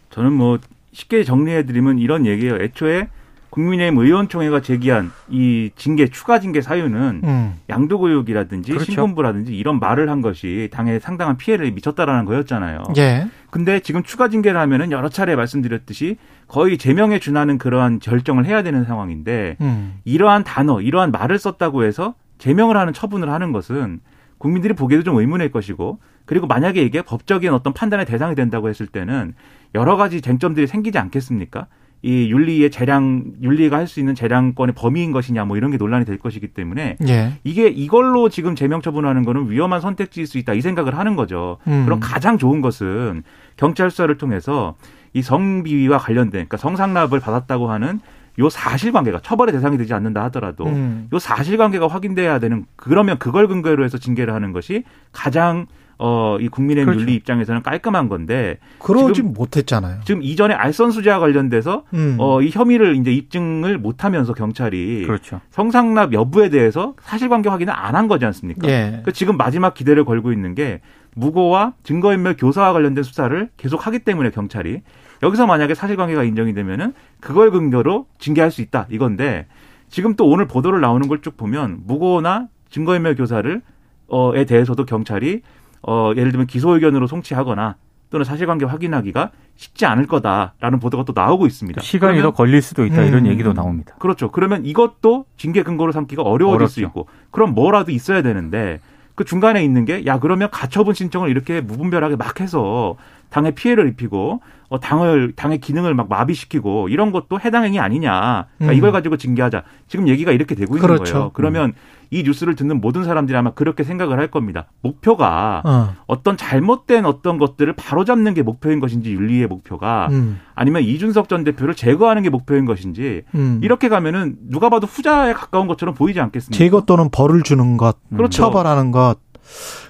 저는 뭐 쉽게 정리해드리면 이런 얘기예요. 애초에 국민의힘 의원총회가 제기한 이 징계 추가 징계 사유는 음. 양도교육이라든지 그렇죠. 신분부라든지 이런 말을 한 것이 당에 상당한 피해를 미쳤다라는 거였잖아요. 예. 근데 지금 추가 징계를 하면은 여러 차례 말씀드렸듯이 거의 제명에 준하는 그러한 결정을 해야 되는 상황인데 음. 이러한 단어, 이러한 말을 썼다고 해서 제명을 하는 처분을 하는 것은 국민들이 보기에도 좀 의문일 것이고 그리고 만약에 이게 법적인 어떤 판단의 대상이 된다고 했을 때는 여러 가지 쟁점들이 생기지 않겠습니까? 이 윤리의 재량 윤리가 할 수 있는 재량권의 범위인 것이냐 뭐 이런 게 논란이 될 것이기 때문에 예. 이게 이걸로 지금 제명 처분하는 거는 위험한 선택지일 수 있다 이 생각을 하는 거죠. 음. 그럼 가장 좋은 것은 경찰 수사를 통해서 이 성비위와 관련된 그러니까 성상납을 받았다고 하는 요 사실관계가 처벌의 대상이 되지 않는다 하더라도 음. 요 사실관계가 확인돼야 되는 그러면 그걸 근거로 해서 징계를 하는 것이 가장 어 이 국민의 그렇죠. 윤리 입장에서는 깔끔한 건데 그러지 지금- 못했잖아요. 지금 이전에 알선 수재와 관련돼서 음. 어 이 혐의를 이제 입증을 못 하면서 경찰이 그렇죠. 성상납 여부에 대해서 사실관계 확인을 안 한 거지 않습니까? 예. 그 지금 마지막 기대를 걸고 있는 게 무고와 증거인멸 교사와 관련된 수사를 계속 하기 때문에 경찰이 여기서 만약에 사실관계가 인정이 되면은 그걸 근거로 징계할 수 있다 이건데 지금 또 오늘 보도를 나오는 걸 쭉 보면 무고나 증거인멸 교사를 어에 대해서도 경찰이 어 예를 들면 기소 의견으로 송치하거나 또는 사실관계 확인하기가 쉽지 않을 거다라는 보도가 또 나오고 있습니다. 시간이 그러면 더 걸릴 수도 있다 이런 음. 얘기도 나옵니다. 그렇죠. 그러면 이것도 징계 근거로 삼기가 어려워질 어렵죠. 수 있고 그럼 뭐라도 있어야 되는데 그 중간에 있는 게 야 그러면 가처분 신청을 이렇게 무분별하게 막 해서 당에 피해를 입히고 어 당을 당의 기능을 막 마비시키고 이런 것도 해당 행위 아니냐. 그러니까 음. 이걸 가지고 징계하자. 지금 얘기가 이렇게 되고 있는 그렇죠. 거예요. 그러면 이 뉴스를 듣는 모든 사람들이 아마 그렇게 생각을 할 겁니다. 목표가 어. 어떤 잘못된 어떤 것들을 바로잡는 게 목표인 것인지 윤리의 목표가 음. 아니면 이준석 전 대표를 제거하는 게 목표인 것인지 음. 이렇게 가면은 누가 봐도 후자에 가까운 것처럼 보이지 않겠습니까? 제거 또는 벌을 주는 것, 그렇죠. 처벌하는 것.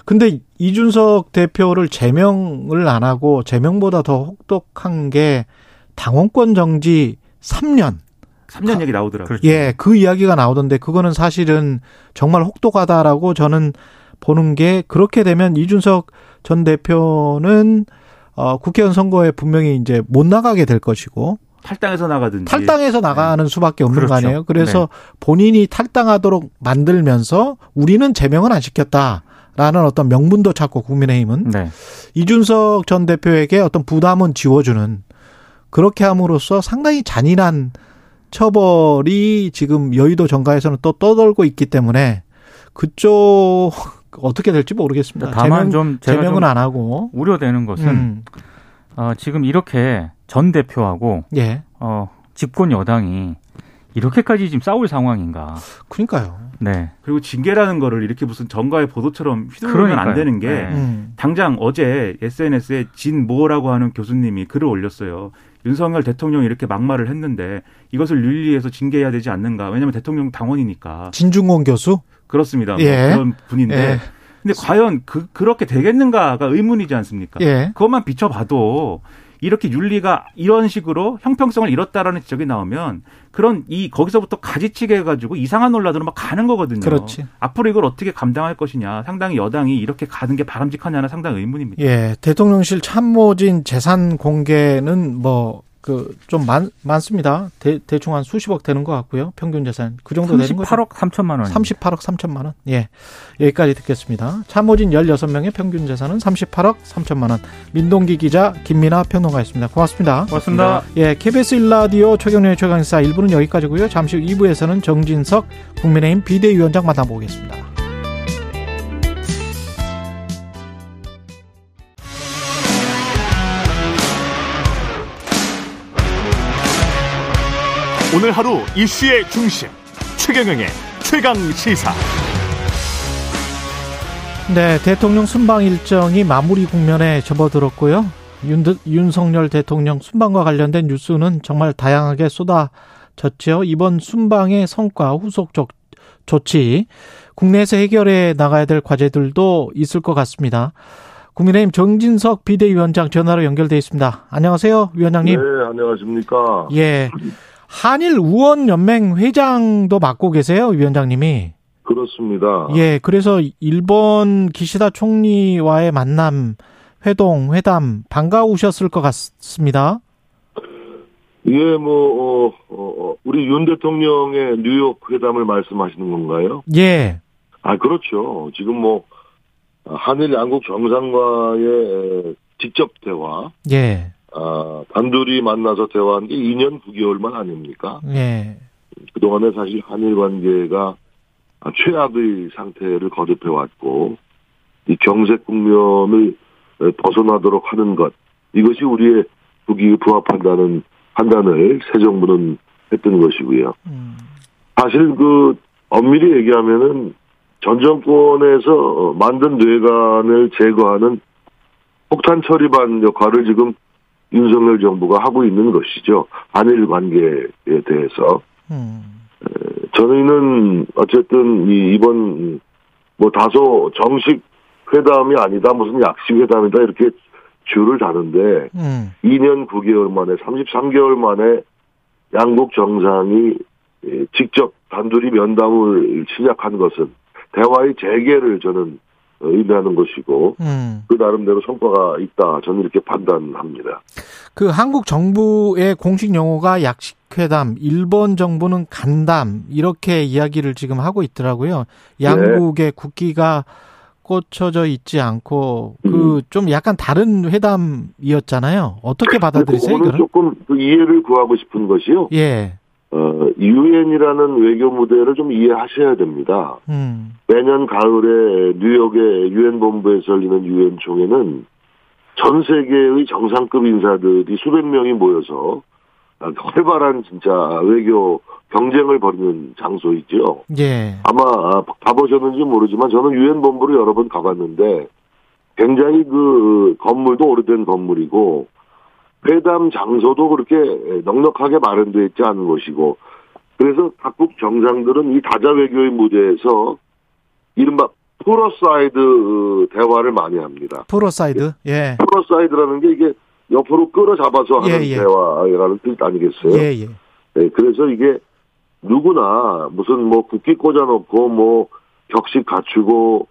근데 이준석 대표를 제명을 안 하고 제명보다 더 혹독한 게 당원권 정지 3년. 3년 얘기 나오더라고요. 그렇죠. 예, 그 이야기가 나오던데 그거는 사실은 정말 혹독하다라고 저는 보는 게 그렇게 되면 이준석 전 대표는 어, 국회의원 선거에 분명히 이제 못 나가게 될 것이고 탈당해서 나가든지 탈당해서 나가는 수밖에 없는 그렇죠. 거 아니에요. 그래서 본인이 탈당하도록 만들면서 우리는 제명은 안 시켰다 라는 어떤 명분도 찾고 국민의힘은 네. 이준석 전 대표에게 어떤 부담은 지워주는 그렇게 함으로써 상당히 잔인한 처벌이 지금 여의도 정가에서는 또 떠돌고 있기 때문에 그쪽 어떻게 될지 모르겠습니다. 다만 제명, 좀 제명은 좀안 하고. 우려되는 것은 음, 어, 지금 이렇게 전 대표하고 예. 어, 집권 여당이 이렇게까지 지금 싸울 상황인가. 그러니까요. 네. 그리고 징계라는 거를 이렇게 무슨 정가의 보도처럼 휘두르면 안. 되는 게 네. 음. 당장 어제 SNS에 진 모라고 하는 교수님이 글을 올렸어요. 윤석열 대통령이 이렇게 막말을 했는데 이것을 윤리에서 징계해야 되지 않는가? 왜냐하면 대통령 당원이니까 진중권 교수? 그렇습니다. 뭐 예. 그런 분인데 예. 근데 과연 그 그렇게 되겠는가가 의문이지 않습니까? 예. 그것만 비춰봐도 이렇게 윤리가 이런 식으로 형평성을 잃었다라는 지적이 나오면 그런 이 거기서부터 가지치게 해가지고 이상한 논란으로 막 가는 거거든요. 그렇지. 앞으로 이걸 어떻게 감당할 것이냐. 상당히 여당이 이렇게 가는 게 바람직하냐는 상당히 의문입니다. 예, 대통령실 참모진 재산 공개는 뭐 그좀 많습니다. 대, 대충 한 수십억 되는 것 같고요. 평균 재산 그 정도 되는 거죠. 38억 3천만 원. 38억 3천만 원. 예. 여기까지 듣겠습니다. 참모진 16명의 평균 재산은 38억 3천만 원. 민동기 기자 김민아 평론가였습니다. 고맙습니다. 고맙습니다. 예, KBS 1라디오 최경련의 최강사 1부는 여기까지고요. 잠시 후 2부에서는 정진석 국민의힘 비대위원장 만나보겠습니다. 오늘 하루 이슈의 중심 최경영의 최강 시사. 네, 대통령 순방 일정이 마무리 국면에 접어들었고요. 윤, 윤석열 대통령 순방과 관련된 뉴스는 정말 다양하게 쏟아졌죠. 이번 순방의 성과, 후속 조, 조치, 국내에서 해결해 나가야 될 과제들도 있을 것 같습니다. 국민의힘 정진석 비대위원장 전화로 연결돼 있습니다. 안녕하세요, 위원장님. 네, 안녕하십니까. 예. 한일 의원 연맹 회장도 맡고 계세요, 위원장님이. 그렇습니다. 예, 그래서 일본 기시다 총리와의 만남, 회동, 회담 반가우셨을 것 같습니다. 예, 뭐, 어, 어, 우리 윤 대통령의 뉴욕 회담을 말씀하시는 건가요? 예, 아, 그렇죠. 지금 뭐, 한일 양국 정상과의 직접 대화, 예, 아, 단둘이 만나서 대화한 게 2년 9개월만 아닙니까? 예, 그동안에 사실 한일 관계가 최악의 상태를 거듭해 왔고, 이 경색 국면을 벗어나도록 하는 것 이것이 우리의 국익에 부합한다는 판단을 새 정부는 했던 것이고요. 음. 사실 그 엄밀히 얘기하면은 전 정권에서 만든 뇌관을 제거하는 폭탄 처리반 역할을 지금 윤석열 정부가 하고 있는 것이죠. 한일 관계에 대해서. 음. 저희는 어쨌든 이 이번 뭐 다소 정식 회담이 아니다 무슨 약식 회담이다 이렇게 줄을 다는데 음. 2년 9개월 만에 33개월 만에 양국 정상이 예, 직접 단둘이 면담을 시작한 것은 대화의 재개를 저는 의미하는 것이고 음. 그 나름대로 성과가 있다 저는 이렇게 판단합니다. 그 한국 정부의 공식 용어가 약식회담, 일본 정부는 간담 이렇게 이야기를 지금 하고 있더라고요. 양국의 국기가 꽂혀져 있지 않고 그좀 약간 다른 회담이었잖아요. 어떻게 받아들이세요, 그거는? 조금 그 이해를 구하고 싶은 것이요. 예. 어, 유엔이라는 외교 무대를 좀 이해하셔야 됩니다. 음. 매년 가을에 뉴욕의 유엔 본부에서 열리는 유엔 총회는 전 세계의 정상급 인사들이 수백 명이 모여서 활발한 진짜 외교 경쟁을 벌이는 장소이죠. 예. 아마 가보셨는지 모르지만 저는 유엔 본부를 여러 번 가봤는데 굉장히 그 건물도 오래된 건물이고 회담 장소도 그렇게 넉넉하게 마련되어 있지 않은 것이고 그래서 각국 정상들은 이 다자 외교의 무대에서 이른바 pull-aside 대화를 많이 합니다. pull-aside. 예. pull-aside라는 게 이게 옆으로 끌어잡아서 하는 예, 예. 대화라는 뜻 아니겠어요? 예, 예. 네, 그래서 이게 누구나 무슨 뭐 국기 꽂아놓고 뭐 격식 갖추고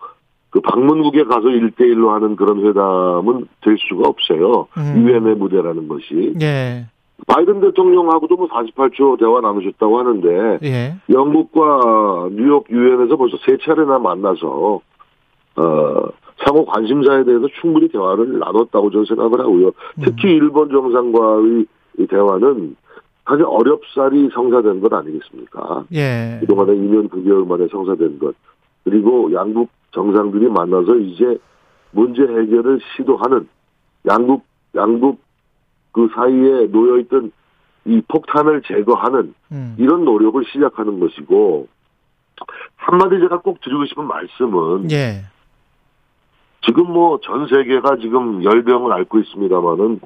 그 방문국에 가서 일대일로 하는 그런 회담은 될 수가 없어요. 음. 유엔의 무대라는 것이. 예. 바이든 대통령하고도 뭐 48초 대화 나누셨다고 하는데 예. 영국과 뉴욕 유엔에서 벌써 세 차례나 만나서 어 상호 관심사에 대해서 충분히 대화를 나눴다고 저는 생각을 하고요. 특히 일본 정상과의 이 대화는 사실 어렵사리 성사된 것 아니겠습니까? 예. 그동안에 2년 9개월 만에 성사된 것. 그리고 양국 정상들이 만나서 이제 문제 해결을 시도하는 양국, 양국 그 사이에 놓여 있던 이 폭탄을 제거하는 음. 이런 노력을 시작하는 것이고, 한마디 제가 꼭 드리고 싶은 말씀은 예. 지금 뭐 전 세계가 지금 열병을 앓고 있습니다만은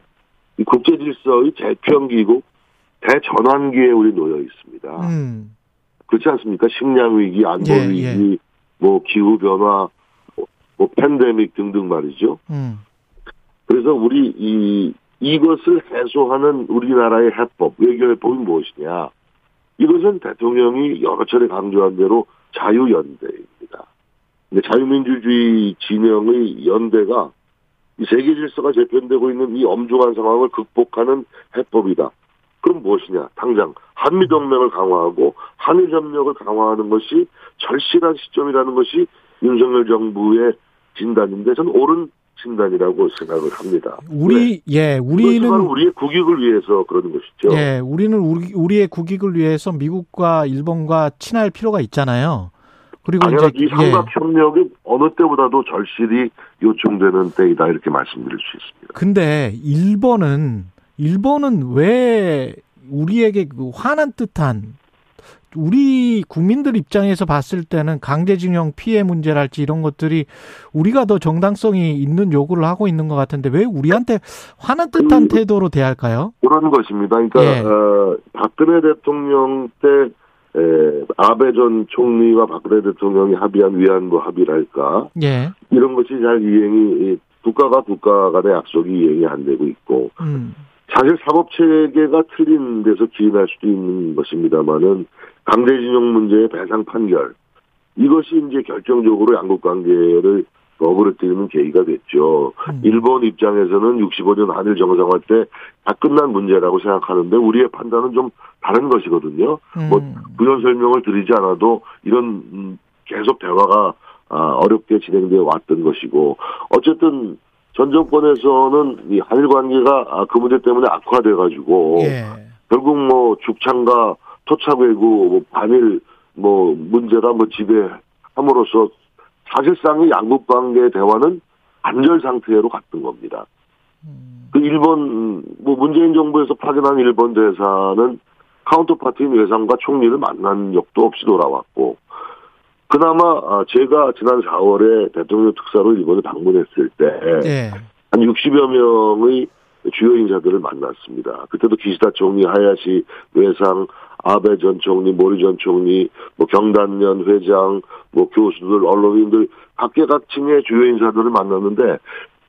이 국제 질서의 재편기고 대전환기에 우리 놓여 있습니다. 음. 그렇지 않습니까? 식량 위기, 안보 예, 위기, 뭐 기후 변화, 뭐, 뭐 팬데믹 등등 말이죠. 음. 그래서 우리 이 이것을 해소하는 우리나라의 해법, 외교 해법이 무엇이냐? 이것은 대통령이 여러 차례 강조한 대로 자유연대입니다. 근데 자유민주주의 진영의 연대가 이 세계 질서가 재편되고 있는 이 엄중한 상황을 극복하는 해법이다. 그럼 무엇이냐? 당장 한미동맹을 강화하고 한일 협력을 강화하는 것이 절실한 시점이라는 것이 윤석열 정부의 진단인데 저는 옳은 진단이라고 생각을 합니다. 우리 예, 우리는 우리의 국익을 위해서 그러는 것이죠. 예, 우리는 우리 우리의 국익을 위해서 미국과 일본과 친할 필요가 있잖아요. 그리고 이제 이 삼각 협력이 어느 때보다도 절실히 요청되는 때이다 이렇게 말씀드릴 수 있습니다. 근데 일본은 일본은 왜 우리에게 그 화난 듯한 우리 국민들 입장에서 봤을 때는 강제징용 피해 문제랄지 이런 것들이 우리가 더 정당성이 있는 요구를 하고 있는 것 같은데 왜 우리한테 화난 듯한 그- 태도로 대할까요? 그런 것입니다. 그러니까 예. 어, 박근혜 대통령 때 에, 아베 전 총리와 박근혜 대통령이 합의한 위안부 합의랄까 예. 이런 것이 잘 이행이 이 국가가 국가 간의 약속이 이행이 안 되고 있고 음. 사실 사법 체계가 틀린 데서 기인할 수도 있는 것입니다만은 강제징용 문제의 배상 판결 이것이 이제 결정적으로 양국 관계를 어그러뜨리는 계기가 됐죠. 음. 일본 입장에서는 65년 한일 정상화 때 다 끝난 문제라고 생각하는데 우리의 판단은 좀 다른 것이거든요. 뭐 음. 부연 설명을 드리지 않아도 이런 음, 계속 대화가 아, 어렵게 진행되어 왔던 것이고 어쨌든 전 정권에서는 이 한일 관계가 아, 그 문제 때문에 악화돼 가지고 예. 결국 뭐 죽창과 토착 왜구 뭐 반일 뭐 문제가 뭐 지배함으로써 사실상의 양국 관계 대화는 단절 상태로 갔던 겁니다. 그 일본 뭐 문재인 정부에서 파견한 일본 대사는 counterpart인 외상과 총리를 만난 적도 없이 돌아왔고 그나마 아, 제가 지난 4월에 대통령 특사로 일본을 방문했을 때한 예. 60여 명의 주요 인사들을 만났습니다. 그때도 기시다 총리, 하야시 외상, 아베 전 총리, 모리 전 총리, 뭐 경단련 회장, 뭐 교수들, 언론인들 각계각층의 주요 인사들을 만났는데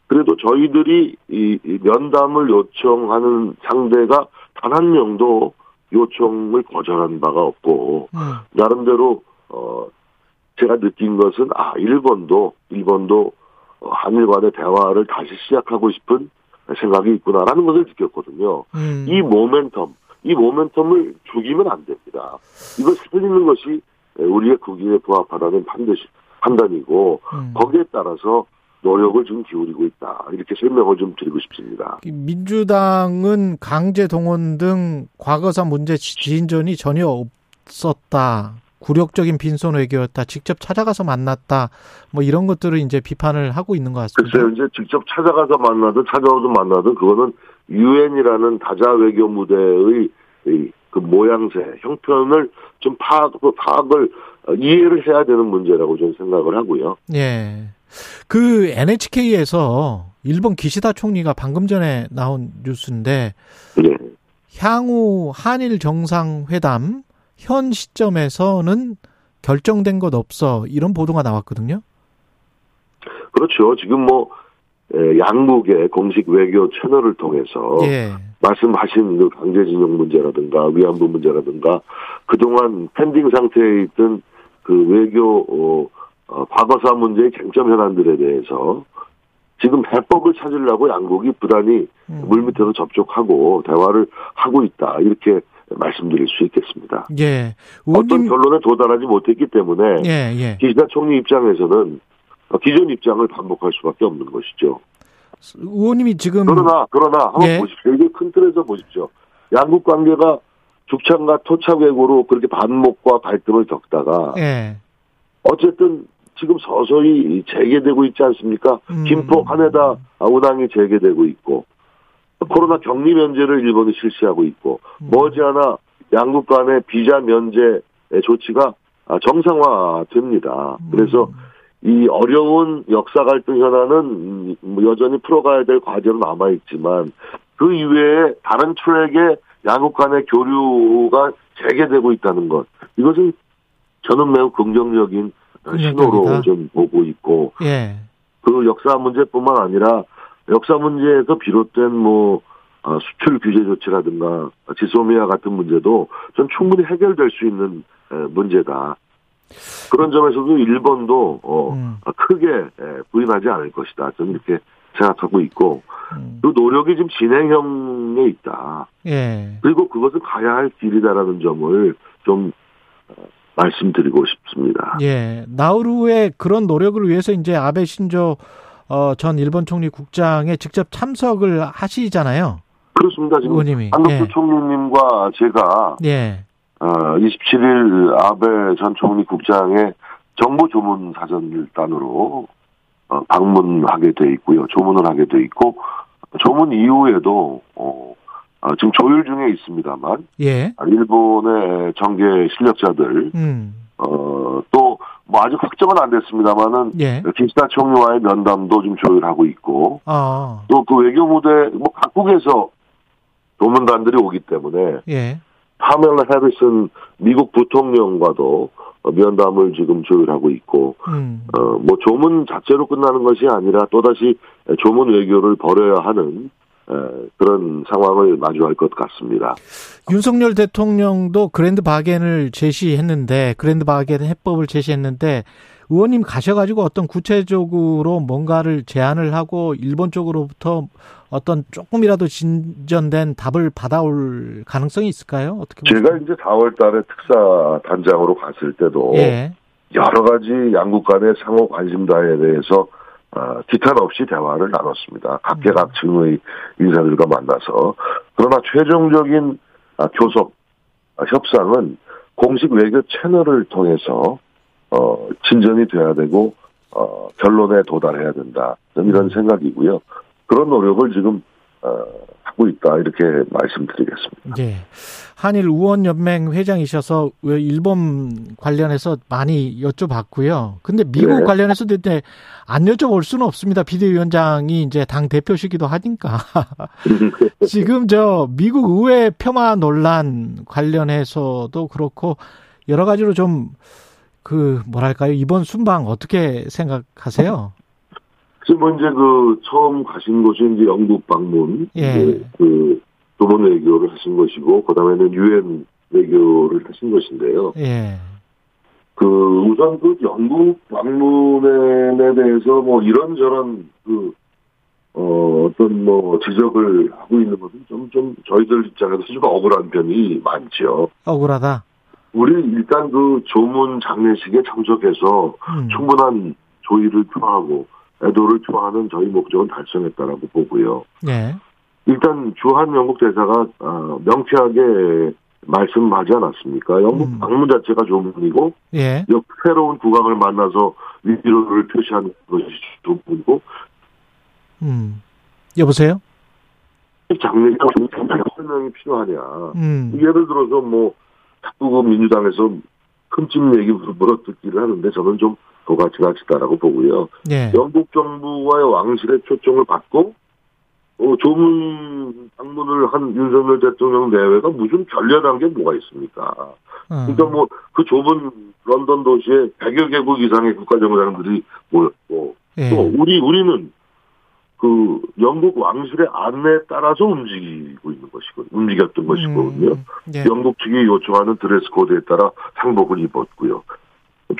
그래도 저희들이 이, 이 면담을 요청하는 상대가 단 한 명도 요청을 거절한 바가 없고 음. 나름대로 어 제가 느낀 것은 아 일본도 일본도 어, 한일 간의 대화를 다시 시작하고 싶은 생각이 있구나라는 것을 느꼈거든요. 음. 이 모멘텀, 이 모멘텀을 죽이면 안 됩니다. 이걸 살리는 것이 우리의 국익에 부합하다는 반드시 판단이고 음. 거기에 따라서 노력을 좀 기울이고 있다 이렇게 설명을 좀 드리고 싶습니다. 민주당은 강제 동원 등 과거사 문제 지인전이 전혀 없었다. 굴욕적인 빈손 외교였다. 직접 찾아가서 만났다. 뭐 이런 것들을 이제 비판을 하고 있는 것 같습니다. 글쎄요, 이제 직접 찾아가서 만나든 찾아오든 만나든 그거는 유엔이라는 다자 외교 무대의 이, 그 모양새, 형편을 좀 파악, 파악을 어, 이해를 해야 되는 문제라고 저는 생각을 하고요. 예. 그 NHK에서 일본 기시다 총리가 방금 전에 나온 뉴스인데 예. 향후 한일 정상회담 현 시점에서는 결정된 것 없어 이런 보도가 나왔거든요. 그렇죠. 지금 뭐 에, 양국의 공식 외교 채널을 통해서 예. 말씀하신 그 강제징용 문제라든가 위안부 문제라든가 그동안 펜딩 상태에 있던 그 외교 어, 어, 과거사 문제의 쟁점 현안들에 대해서 지금 해법을 찾으려고 양국이 부단히 음. 물밑에서 접촉하고 대화를 하고 있다 이렇게 말씀드릴 수 있겠습니다. 예. 어떤 결론에 도달하지 못했기 때문에 예, 예. 기시다 총리 입장에서는 어, 기존 입장을 반복할 수밖에 없는 것이죠. 의원님이 지금 그러나 그러나 한번 예. 보십시오. 이게 큰 틀에서 보십시오. 양국 관계가 죽창과 토착 외고로 그렇게 반목과 갈등을 겪다가 예. 어쨌든 지금 서서히 재개되고 있지 않습니까? 음. 김포 카네다 운항이 재개되고 있고 코로나 격리 면제를 일본이 실시하고 있고 음. 머지않아 양국 간의 비자 면제 조치가 아, 정상화됩니다. 그래서 이 어려운 역사 갈등 현안은 음, 뭐 여전히 풀어가야 될 과제로 남아 있지만 그 이외에 다른 트랙에 양국 간의 교류가 재개되고 있다는 것 이것은 저는 매우 긍정적인 긍정적이다. 신호로 좀 보고 있고 예. 그 역사 문제뿐만 아니라 역사 문제에서 비롯된 뭐 어, 수출 규제 조치라든가 지소미아 같은 문제도 전 충분히 해결될 수 있는 에, 문제다. 그런 점에서도 일본도 어, 음. 크게 에, 부인하지 않을 것이다. 저는 이렇게 생각하고 있고 음. 그 노력이 지금 진행형에 있다. 예. 그리고 그것은 가야 할 길이다라는 점을 좀 어, 말씀드리고 싶습니다. 예. 나우루의 그런 노력을 위해서 이제 아베 신조 어, 전 일본 총리 국장에 직접 참석을 하시잖아요. 그렇습니다. 지금 의원님이. 한덕수 예. 총리님과 제가 예. 어, 27일 아베 전 총리 국장의 정보 조문 사전일단으로 어, 방문하게 돼 있고요. 조문을 하게 돼 있고 조문 이후에도 어, 어, 지금 조율 중에 있습니다만 예. 일본의 정계 실력자들 음. 어, 또 뭐 아직 확정은 안 됐습니다만은 예. 기시다 총리와의 면담도 좀 조율하고 있고 아. 또그 외교 무대 뭐 각국에서 조문단들이 오기 때문에 예. 파멜라 해리슨 미국 부통령과도 어, 면담을 지금 조율하고 있고 음. 어뭐 조문 자체로 끝나는 것이 아니라 또다시 조문 외교를 벌여야 하는 에, 그런 상황을 마주할 것 같습니다. 윤석열 대통령도 그랜드 바겐을 제시했는데 그랜드 바겐 해법을 제시했는데 의원님 가셔가지고 어떤 구체적으로 뭔가를 제안을 하고 일본 쪽으로부터 어떤 조금이라도 진전된 답을 받아올 가능성이 있을까요? 어떻게 제가? 이제 4월 달에 특사 단장으로 갔을 때도 예. 여러 가지 양국 간의 상호 관심사에 대해서 어, 기탄 없이 대화를 나눴습니다. 각계각층의 인사들과 만나서 그러나 최종적인 아, 교섭 아, 협상은 공식 외교 채널을 통해서 어, 진전이 돼야 되고 어, 결론에 도달해야 된다. 이런 생각이고요. 그런 노력을 지금 어, 하고 있다 이렇게 말씀드리겠습니다. 예. 한일 우원 연맹 회장이셔서 왜 일본 관련해서 많이 여쭤봤고요. 근데 미국 네. 관련해서도 이제 안 여쭤볼 수는 없습니다. 비대위원장이 이제 당 대표시기도 하니까. 지금 저 미국 의회 폄하 논란 관련해서도 그렇고 여러 가지로 좀 그 뭐랄까요 이번 순방 어떻게 생각하세요? 지금 이제 그 처음 가신 곳이 이제 영국 방문, 예. 이제 그 조문 외교를 하신 것이고, 그 다음에는 유엔 외교를 하신 것인데요. 예. 그 우선 그 영국 방문에 대해서 뭐 이런저런 그 어, 어떤 뭐 지적을 하고 있는 것은 좀, 좀 저희들 입장에서 좀 억울한 편이 많죠. 억울하다. 우리 일단 그 조문 장례식에 참석해서 음. 충분한 조의를 표하고 애도를 표하는 저희 목적은 달성했다라고 보고요. 예. 일단 주한 영국 대사가 어, 명쾌하게 말씀하지 않았습니까? 영국 음. 방문 자체가 조문이고 예. 역 새로운 국왕을 만나서 위로를 표시하는 것이 조문이고 음. 여보세요? 장례가 설명이 필요하냐? 음. 예를 들어서 뭐 자꾸 그 민주당에서 흠집 얘기 물어뜯기를 하는데 저는 좀 도가치가 치다라고 보고요. 예. 영국 정부와의 왕실의 초청을 받고 어, 조문 방문을 한 윤석열 대통령 내외가 무슨 결렬한 게 뭐가 있습니까? 어. 그러니까 뭐 그 좁은 런던 도시에 100여 개국 이상의 국가 정상들이 모였고 예. 또 우리 우리는 그 영국 왕실의 안내에 따라서 움직이고 있는 것이고 움직였던 것이거든요. 음. 예. 영국 측이 요청하는 드레스 코드에 따라 상복을 입었고요.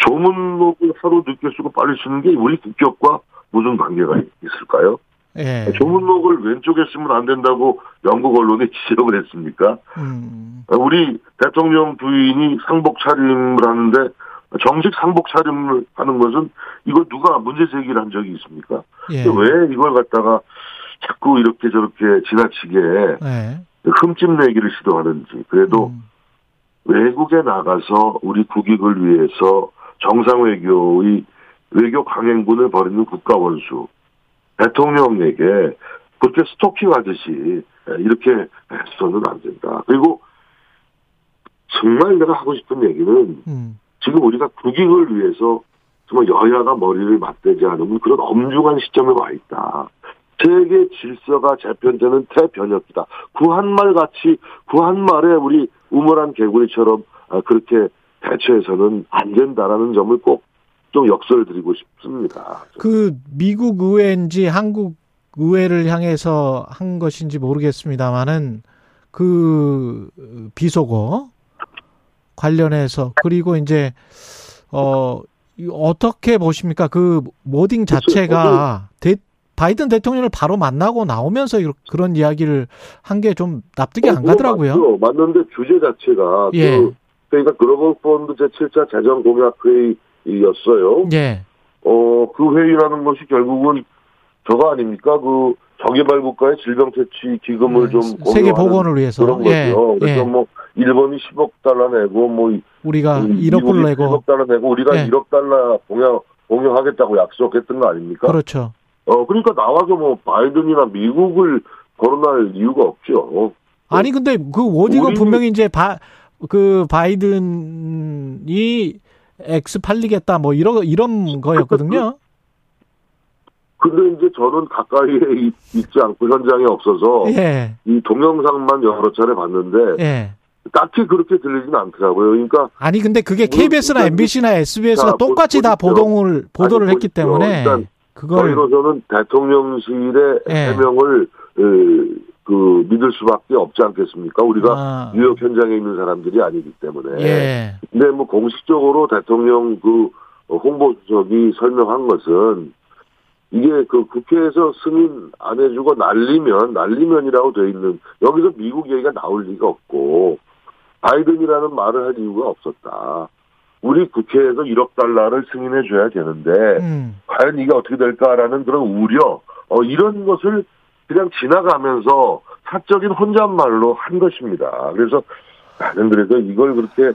조문록을 하루 늦게 쓰고 빨리 쓰는 게 우리 국격과 무슨 관계가 있을까요? 예. 조문록을 왼쪽에 쓰면 안 된다고 영국 언론이 지적을 했습니까? 음. 우리 대통령 부인이 상복 차림을 하는데 정식 상복 차림을 하는 것은 이거 누가 문제 제기를 한 적이 있습니까? 예. 왜 이걸 갖다가 자꾸 이렇게 저렇게 지나치게 예. 흠집 내기를 시도하는지 그래도 음. 외국에 나가서 우리 국익을 위해서 정상 외교의 외교 강행군을 벌이는 국가 원수 대통령에게 그렇게 스토킹하듯이 이렇게 해서는 안 된다. 그리고 정말 내가 하고 싶은 얘기는 음. 지금 우리가 국익을 위해서 정말 여야가 머리를 맞대지 않으면 그런 엄중한 시점에 와 있다. 세계 질서가 재편되는 태변혁이다. 구한말 같이 구한말에 우리 우물한 개구리처럼 아, 그렇게 대처해서는 안 된다라는 점을 꼭 좀 역설을 드리고 싶습니다. 그 미국 의회인지 한국 의회를 향해서 한 것인지 모르겠습니다만은 그 비속어 관련해서 그리고 이제 어이 어떻게 보십니까? 그 모딩 자체가 대, 바이든 대통령을 바로 만나고 나오면서 그런 이야기를 한 게 좀 납득이 안 가더라고요. 어, 맞죠. 맞는데 주제 자체가 예. 그, 그러니까 글로벌 펀드 제7차 재정 공약 회의였어요. 예. 어, 그 회의라는 것이 결국은 저거 아닙니까? 그 저개발 국가의 질병 퇴치 기금을 좀 네, 세계 공유하는 보건을 위해서 그런 예. 거죠. 그래서 예. 뭐 일본이 10억 달러 내고 뭐 우리가 음, 1억 불 미국이 내고 10억 달러 내고 우리가 예. 1억 달러 공약 공유하겠다고 약속했던 거 아닙니까? 그렇죠. 어 그러니까 나와서 뭐 바이든이나 미국을 거론할 이유가 없죠. 아니 근데 그 워딩은 분명히 이제 바 그 바이든이 X 팔리겠다 뭐 이런 이런 거였거든요. 근데 이제 저는 가까이에 있- 있지 않고 현장에 없어서 예. 이 동영상만 여러 차례 봤는데 예. 딱히 그렇게 들리진 않더라고요. 그러니까 아니 근데 그게 뭐, KBS나 MBC나 SBS가 똑같이 다 보십시오. 보도를 보도를 아니, 했기 보십시오. 때문에 그걸 저희로서는 대통령실의 예. 해명을 그, 그 믿을 수밖에 없지 않겠습니까? 우리가 아, 뉴욕 현장에 있는 사람들이 아니기 때문에. 예. 근데 뭐 공식적으로 대통령 그 홍보수석이 설명한 것은 이게 그 국회에서 승인 안 해주고 날리면 날리면이라고 돼 있는 여기서 미국 얘기가 나올 리가 없고 바이든이라는 말을 할 이유가 없었다. 우리 국회에서 1억 달러를 승인해 줘야 되는데 음. 과연 이게 어떻게 될까라는 그런 우려 어, 이런 것을 그냥 지나가면서 사적인 혼잣말로 한 것입니다. 그래서 나는 그래서 이걸 그렇게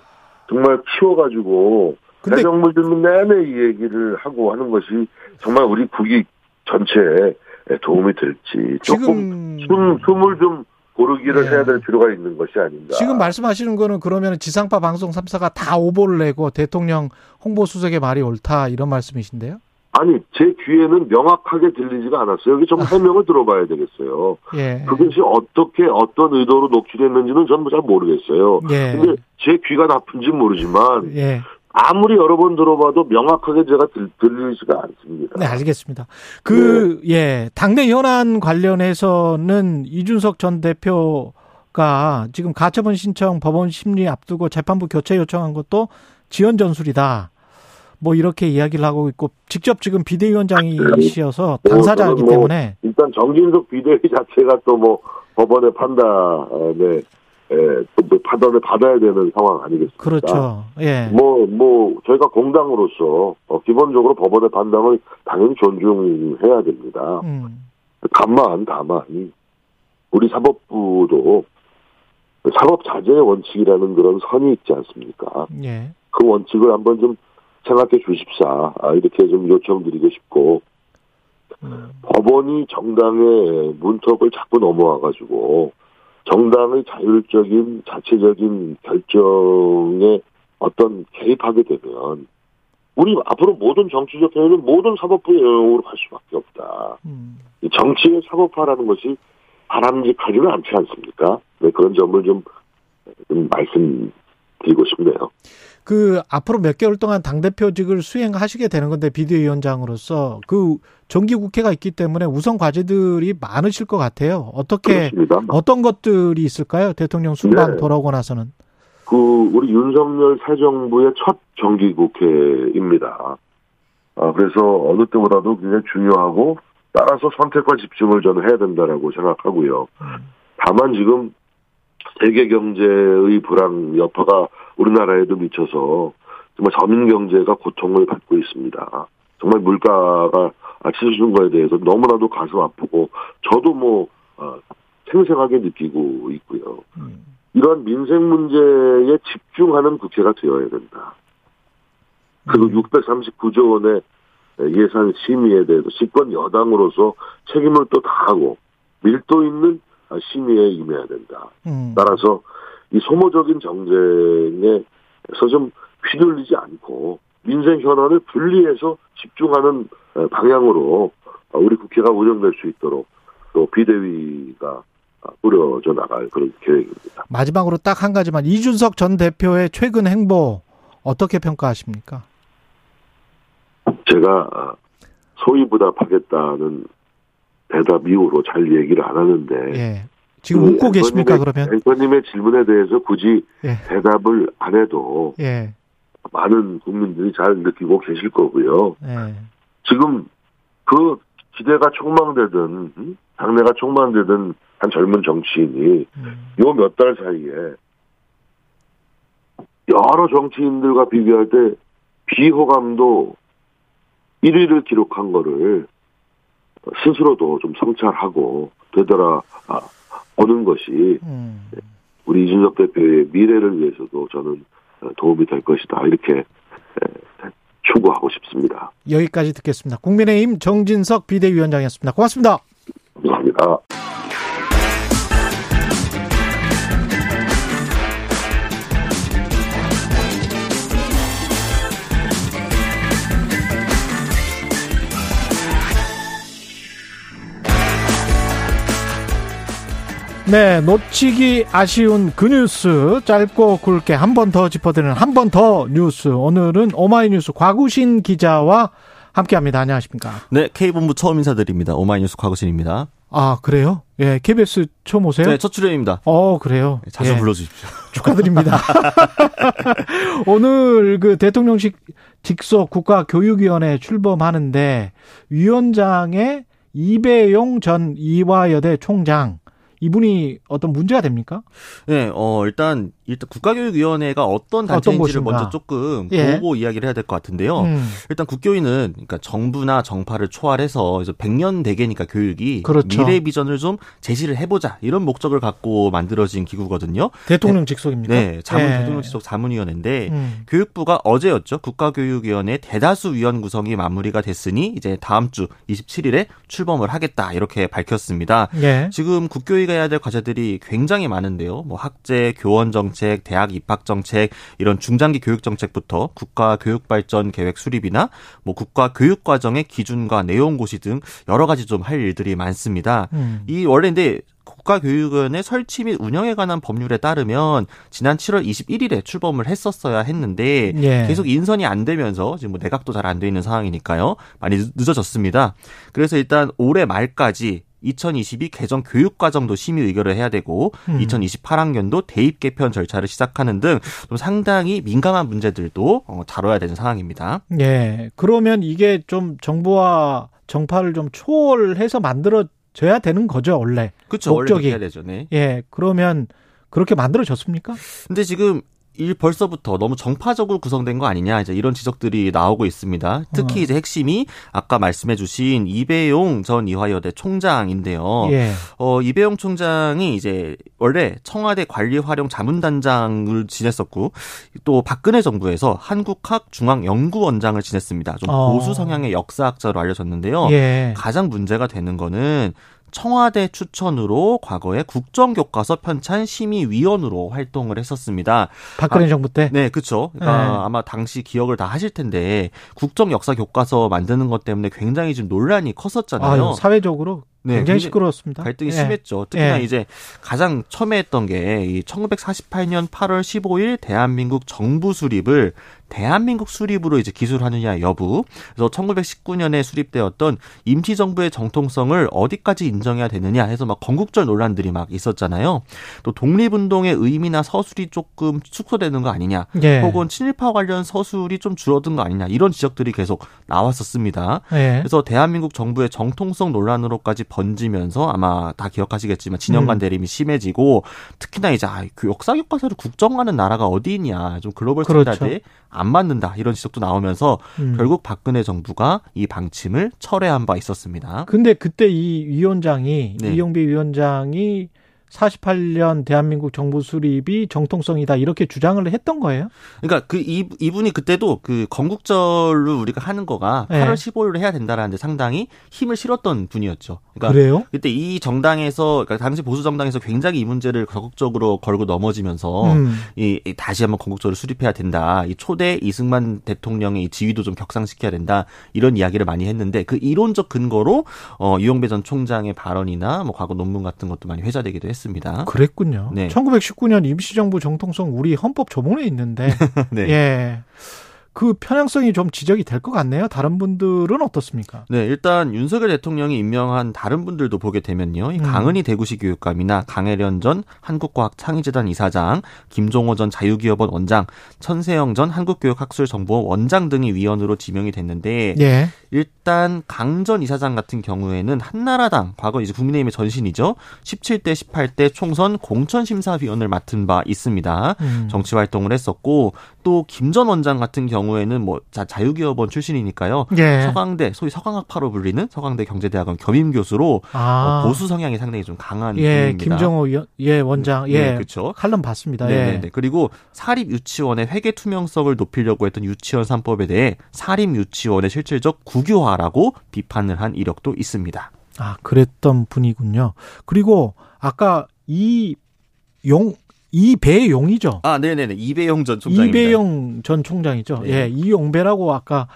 정말 키워가지고 근데 대정부 질문 내내 이 얘기를 하고 하는 것이 정말 우리 국익 전체에 도움이 될지 조금 지금 숨, 숨을 좀 고르기를 예. 해야 될 필요가 있는 것이 아닌가. 지금 말씀하시는 거는 그러면 지상파 방송 3사가 다 오보를 내고 대통령 홍보수석의 말이 옳다 이런 말씀이신데요? 아니 제 귀에는 명확하게 들리지가 않았어요. 여기 좀 해명을 들어봐야 되겠어요. 예. 그것이 어떻게 어떤 의도로 녹취됐는지는 저는 잘 모르겠어요. 예. 근데 제 귀가 나쁜지 모르지만 예. 아무리 여러 번 들어봐도 명확하게 제가 들, 들리지가 않습니다. 네, 알겠습니다. 그, 예, 당내 현안 관련해서는 이준석 전 대표가 지금 가처분 신청 법원 심리 앞두고 재판부 교체 요청한 것도 지연 전술이다. 뭐 이렇게 이야기를 하고 있고 직접 지금 비대위원장이시어서 당사자이기 저는 뭐 때문에 일단 정진석 비대위 자체가 또 뭐 법원의 판단에 에, 또뭐 판단을 받아야 되는 상황 아니겠습니까? 그렇죠. 예. 뭐, 뭐, 저희가 공당으로서, 어, 기본적으로 법원의 판단을 당연히 존중해야 됩니다. 음. 다만, 다만, 우리 사법부도 사법 자제의 원칙이라는 그런 선이 있지 않습니까? 예. 그 원칙을 한번 좀 생각해 주십사. 아, 이렇게 좀 요청드리고 싶고, 음. 법원이 정당의 문턱을 자꾸 넘어와 가지고, 정당의 자율적인, 자체적인 결정에 어떤 개입하게 되면, 우리 앞으로 모든 정치적 행위는 모든 사법부의 영역으로 갈 수밖에 없다. 음. 이 정치의 사법화라는 것이 바람직하지는 않지 않습니까? 네, 그런 점을 좀, 좀 말씀드리고 싶네요. 그 앞으로 몇 개월 동안 당 대표직을 수행하시게 되는 건데 비대위원장으로서 그 정기 국회가 있기 때문에 우선 과제들이 많으실 것 같아요. 어떻게 그렇습니다. 어떤 것들이 있을까요? 대통령 순방 네. 돌아오고 나서는. 그 우리 윤석열 새 정부의 첫 정기 국회입니다. 아, 그래서 어느 때보다도 굉장히 중요하고 따라서 선택과 집중을 저는 해야 된다라고 생각하고요. 다만 지금 세계 경제의 불황 여파가 우리나라에도 미쳐서 정말 서민 경제가 고통을 받고 있습니다. 정말 물가가 치솟는 거에 대해서 너무나도 가슴 아프고 저도 뭐 어, 생생하게 느끼고 있고요. 음. 이런 민생 문제에 집중하는 국회가 되어야 된다. 그리고 639조 원의 예산 심의에 대해서 집권 여당으로서 책임을 또 다하고 밀도 있는 심의에 임해야 된다. 음. 따라서 이 소모적인 정쟁에 서 좀 휘둘리지 않고 민생 현안을 분리해서 집중하는 방향으로 우리 국회가 운영될 수 있도록 또 비대위가 꾸려져 나갈 그런 계획입니다. 마지막으로 딱 한 가지만 이준석 전 대표의 최근 행보 어떻게 평가하십니까? 제가 소위 부답하겠다는 대답 이후로 잘 얘기를 안 하는데 예. 지금 웃고 계십니까 그러면? 앵커님의 질문에 대해서 굳이 예. 대답을 안 해도 예. 많은 국민들이 잘 느끼고 계실 거고요. 예. 지금 그 기대가 촉망되던 음? 당내가 촉망되던 한 젊은 정치인이 음. 요몇 달 사이에 여러 정치인들과 비교할 때 비호감도 1위를 기록한 거를 스스로도 좀 성찰하고 되돌아 아, 보는 것이 음. 우리 이준석 대표의 미래를 위해서도 저는 도움이 될 것이다 이렇게 에, 추구하고 싶습니다. 여기까지 듣겠습니다. 국민의힘 정진석 비대위원장이었습니다. 고맙습니다. 감사합니다. 네, 놓치기 아쉬운 그 뉴스 짧고 굵게 한 번 더 짚어드리는 한 번 더 뉴스. 오늘은 오마이뉴스 과구신 기자와 함께합니다. 안녕하십니까? 네, K본부 처음 인사드립니다. 오마이뉴스 과거신입니다. 아 그래요? 예, KBS 처음 오세요? 네, 첫 출연입니다. 어 그래요. 자주 예, 불러주십시오. 축하드립니다. 오늘 그 대통령직 직속 국가교육위원회 출범하는데 위원장의 이배용 전 이화여대 총장 이분이 어떤 문제가 됩니까? 네, 어, 일단 일단 국가교육위원회가 어떤 단체인지를. 먼저 조금 예. 보고 이야기를 해야 될 것 같은데요. 음. 일단 국교위는 그러니까 정부나 정파를 초월해서 이제 100년 대계니까 교육이 그렇죠. 미래 비전을 좀 제시를 해보자 이런 목적을 갖고 만들어진 기구거든요. 대통령 직속입니까? 네, 자문 예. 대통령 지속 자문위원회인데 음. 교육부가 어제였죠. 국가교육위원회 대다수 위원 구성이 마무리가 됐으니 이제 다음 주 27일에 출범을 하겠다 이렇게 밝혔습니다. 예. 지금 국교위가 해야 될 과제들이 굉장히 많은데요. 뭐 학제, 교원 정책, 대학 입학 정책 이런 중장기 교육 정책부터 국가 교육 발전 계획 수립이나 뭐 국가 교육 과정의 기준과 내용 고시 등 여러 가지 좀 할 일들이 많습니다. 음. 이 원래 근데 국가교육원의 설치 및 운영에 관한 법률에 따르면 지난 7월 21일에 출범을 했었어야 했는데 예. 계속 인선이 안 되면서 지금 뭐 내각도 잘 안 돼 있는 상황이니까요. 많이 늦- 늦어졌습니다. 그래서 일단 올해 말까지 2022 개정 교육과정도 심의 의결을 해야 되고 음. 2028학년도 대입 개편 절차를 시작하는 등 좀 상당히 민감한 문제들도 어, 다뤄야 되는 상황입니다. 예. 그러면 이게 좀 정부와 정파를 좀 초월해서 만들어져야 되는 거죠, 원래. 그렇죠. 원래 목적이. 그렇게 해야 되죠. 네. 예. 그러면 그렇게 만들어졌습니까? 근데 지금 이 벌써부터 너무 정파적으로 구성된 거 아니냐 이제 이런 지적들이 나오고 있습니다. 특히 어. 이제 핵심이 아까 말씀해주신 이배용 전 이화여대 총장인데요. 예. 어 이배용 총장이 이제 원래 청와대 관리활용 자문단장을 지냈었고 또 박근혜 정부에서 한국학 중앙연구원장을 지냈습니다. 좀 어. 보수 성향의 역사학자로 알려졌는데요. 예. 가장 문제가 되는 거는 청와대 추천으로 과거에 국정교과서 편찬 심의위원으로 활동을 했었습니다. 박근혜 정부 때. 네, 그렇죠. 그러니까 네. 아마 당시 기억을 다 하실 텐데 국정 역사 교과서 만드는 것 때문에 굉장히 좀 논란이 컸었잖아요. 아유, 사회적으로 네, 굉장히 시끄러웠습니다. 갈등이 예. 심했죠. 특히나 예. 이제 가장 처음에 했던 게 이 1948년 8월 15일 대한민국 정부 수립을 대한민국 수립으로 이제 기술하느냐 여부. 그래서 1919년에 수립되었던 임시정부의 정통성을 어디까지 인정해야 되느냐 해서 막 건국절 논란들이 막 있었잖아요. 또 독립운동의 의미나 서술이 조금 축소되는 거 아니냐. 예. 혹은 친일파 관련 서술이 좀 줄어든 거 아니냐. 이런 지적들이 계속 나왔었습니다. 예. 그래서 대한민국 정부의 정통성 논란으로까지 번지면서 아마 다 기억하시겠지만 진영 간 음. 대립이 심해지고 특히나 이제 아, 그 역사 교과서를 국정하는 나라가 어디 있냐 좀 글로벌 그렇죠. standard에 안 맞는다 이런 지적도 나오면서 음. 결국 박근혜 정부가 이 방침을 철회한 바 있었습니다. 근데 그때 이 위원장이 네. 이배용 위원장이 48년 대한민국 정부 수립이 정통성이다 이렇게 주장을 했던 거예요? 그러니까 그 이, 이분이 그때도 그 건국절로 우리가 하는 거가 네. 8월 15일로 해야 된다라는데 상당히 힘을 실었던 분이었죠. 그러니까 그래요? 그때 이 정당에서 그러니까 당시 보수 정당에서 굉장히 이 문제를 적극적으로 걸고 넘어지면서 음. 이, 이 다시 한번 건국절을 수립해야 된다. 이 초대 이승만 대통령의 이 지위도 좀 격상시켜야 된다. 이런 이야기를 많이 했는데 그 이론적 근거로 어 이용배 전 총장의 발언이나 뭐 과거 논문 같은 것도 많이 회자되기도 했 습니다. 그랬군요. 네. 1919년 임시정부 정통성 우리 헌법 조문에 있는데 네. 예. 그 편향성이 좀 지적이 될 것 같네요. 다른 분들은 어떻습니까? 네, 일단 윤석열 대통령이 임명한 다른 분들도 보게 되면요. 이 음. 강은희 대구시 교육감이나 강혜련 전 한국과학창의재단 이사장, 김종호 전 자유기업원 원장, 천세영 전 한국교육학술정보원 원장 등이 위원으로 지명이 됐는데 예. 일단 강 전 이사장 같은 경우에는 한나라당 과거 이제 국민의힘의 전신이죠. 17대 18대 총선 공천심사위원을 맡은 바 있습니다. 음. 정치 활동을 했었고 또 김 전 원장 같은 경우 에는 뭐 자, 자유기업원 출신이니까요. 예. 서강대 소위 서강학파로 불리는 서강대 경제대학원 겸임 교수로 아. 어, 보수 성향이 상당히 좀 강한 예, 분입니다. 김정호 위원, 예, 원장. 예. 네, 그렇죠. 칼럼 봤습니다. 예. 네네네. 그리고 사립 유치원의 회계 투명성을 높이려고 했던 유치원 3법에 대해 사립 유치원의 실질적 국유화라고 비판을 한 이력도 있습니다. 아, 그랬던 분이군요. 그리고 아까 이 용 이배용이죠. 아, 네네네. 이배용 전 총장입니다. 이배용 전 총장이죠. 네. 예, 이용배라고 아까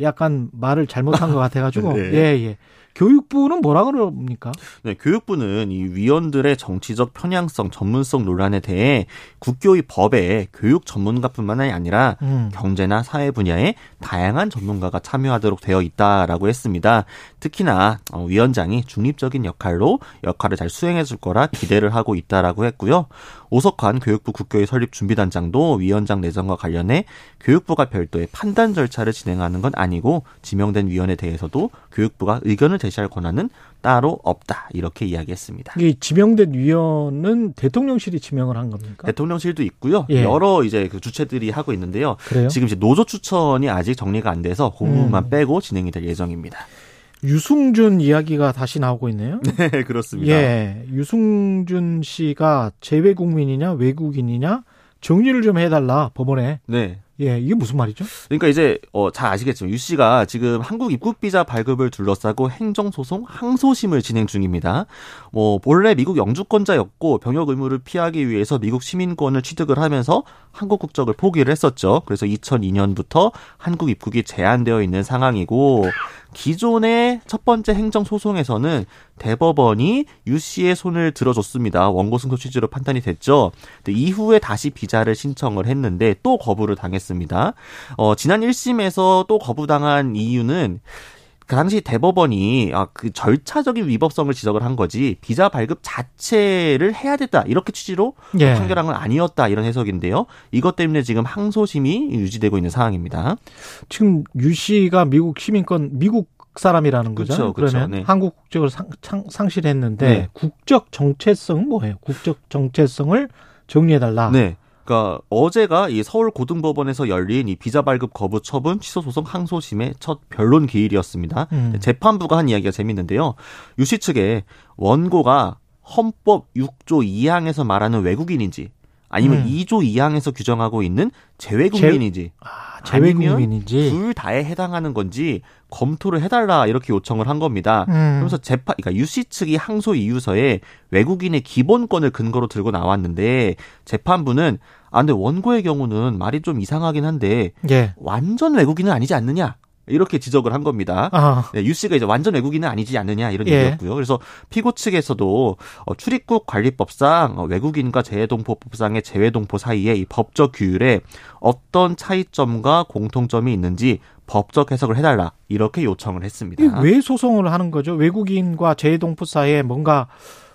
약간 말을 잘못한 것 같아가지고 네. 예, 예. 교육부는 뭐라 그럽니까? 네, 교육부는 이 위원들의 정치적 편향성, 전문성 논란에 대해 국교의 법에 교육 전문가뿐만 아니라 음. 경제나 사회 분야에 다양한 전문가가 참여하도록 되어 있다라고 했습니다. 특히나 어, 위원장이 중립적인 역할로 역할을 잘 수행해 줄 거라 기대를 하고 있다라고 했고요. 오석환 교육부 국교의 설립 준비단장도 위원장 내정과 관련해 교육부가 별도의 판단 절차를 진행하는 건 아니고 지명된 위원에 대해서도 교육부가 의견을 제시할 권한은 따로 없다 이렇게 이야기했습니다. 이 지명된 위원은 대통령실이 지명을 한 겁니까? 대통령실도 있고요. 예. 여러 이제 그 주체들이 하고 있는데요. 그래요? 지금 이제 노조 추천이 아직 정리가 안 돼서 그 부분만 음. 빼고 진행이 될 예정입니다. 유승준 이야기가 다시 나오고 있네요. 네, 그렇습니다. 예, 유승준 씨가 재외 국민이냐 외국인이냐 정리를 좀 해달라 법원에. 네. 예, 이게 무슨 말이죠? 그러니까 이제 어, 잘 아시겠지만 유 씨가 지금 한국 입국 비자 발급을 둘러싸고 행정 소송 항소심을 진행 중입니다. 뭐 본래 미국 영주권자였고 병역 의무를 피하기 위해서 미국 시민권을 취득을 하면서 한국 국적을 포기를 했었죠. 그래서 2002년부터 한국 입국이 제한되어 있는 상황이고 기존의 첫 번째 행정 소송에서는 대법원이 유 씨의 손을 들어줬습니다. 원고 승소 취지로 판단이 됐죠. 이후에 다시 비자를 신청을 했는데 또 거부를 당했습니다. 어, 지난 1심에서 또 거부당한 이유는 그 당시 대법원이 아, 그 절차적인 위법성을 지적을 한 거지 비자 발급 자체를 해야 됐다 이렇게 취지로 예. 판결한 건 아니었다 이런 해석인데요. 이것 때문에 지금 항소심이 유지되고 있는 상황입니다. 지금 유 씨가 미국 시민권 미국 사람이라는 거죠. 그쵸, 그쵸, 그러면 네. 한국 국적을 상, 실했는데 네. 국적 정체성은 뭐예요? 국적 정체성을 정리해달라. 네. 그러니까 어제가 이 서울 고등법원에서 열린 이 비자 발급 거부 처분 취소 소송 항소심의 첫 변론 기일이었습니다. 음. 재판부가 한 이야기가 재밌는데요. 유씨 측에 원고가 헌법 6조 2항에서 말하는 외국인인지 아니면 음. 2조 2항에서 규정하고 있는 재외국민인지 아, 재외 아니면 국민인지. 둘 다에 해당하는 건지 검토를 해달라 이렇게 요청을 한 겁니다. 음. 그러면서 재판, 그러니까 유씨 측이 항소 이유서에 외국인의 기본권을 근거로 들고 나왔는데 재판부는 아 근데 원고의 경우는 말이 좀 이상하긴 한데 예. 완전 외국인은 아니지 않느냐 이렇게 지적을 한 겁니다. 아, 네, 유 씨가 이제 완전 외국인은 아니지 않느냐 이런 예. 얘기였고요. 그래서 피고 측에서도 어, 출입국 관리법상 어, 외국인과 재외동포법상의 재외동포 사이에 이 법적 규율에 어떤 차이점과 공통점이 있는지 법적 해석을 해달라 이렇게 요청을 했습니다. 왜 소송을 하는 거죠? 외국인과 재동포 사이에 뭔가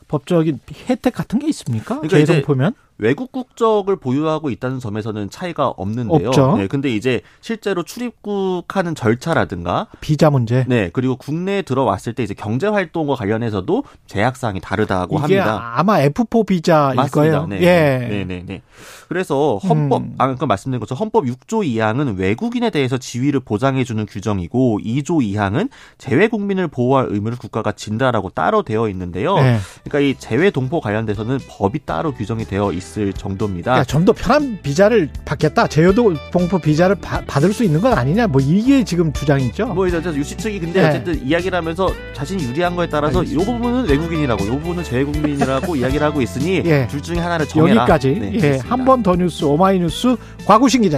법적인 혜택 같은 게 있습니까? 그러니까 이제 재동포면? 외국 국적을 보유하고 있다는 점에서는 차이가 없는데요. 없죠. 네, 근데 이제 실제로 출입국하는 절차라든가 비자 문제. 네, 그리고 국내에 들어왔을 때 이제 경제 활동과 관련해서도 제약 사항이 다르다고 합니다. 아마 F4 비자일 맞습니다. 거예요. 네. 예. 네, 네, 네. 그래서 헌법, 음. 아, 아까 말씀드린 것처럼 헌법 6조 2항은 외국인에 대해서 지위를 보장해주는 규정이고 2조 2항은 재외 국민을 보호할 의무를 국가가 진다라고 따로 되어 있는데요. 예. 그러니까 이 재외 동포 관련돼서는 법이 따로 규정이 되어 있을 정도입니다. 좀더 편한 비자를 받겠다. 제여도 동포 비자를 바- 받을 수 있는 건 아니냐. 뭐 이게 지금 주장이죠. 뭐 이제 유씨 측이 근데 네. 어쨌든 이야기를 하면서 자신이 유리한 거에 따라서 이 부분은 외국인이라고 이 부분은 재외국민이라고 이야기를 하고 있으니 예. 둘 중에 하나를 정해라. 여기까지. 네, 예. 한 번 더 뉴스 오마이뉴스 과구신 기자.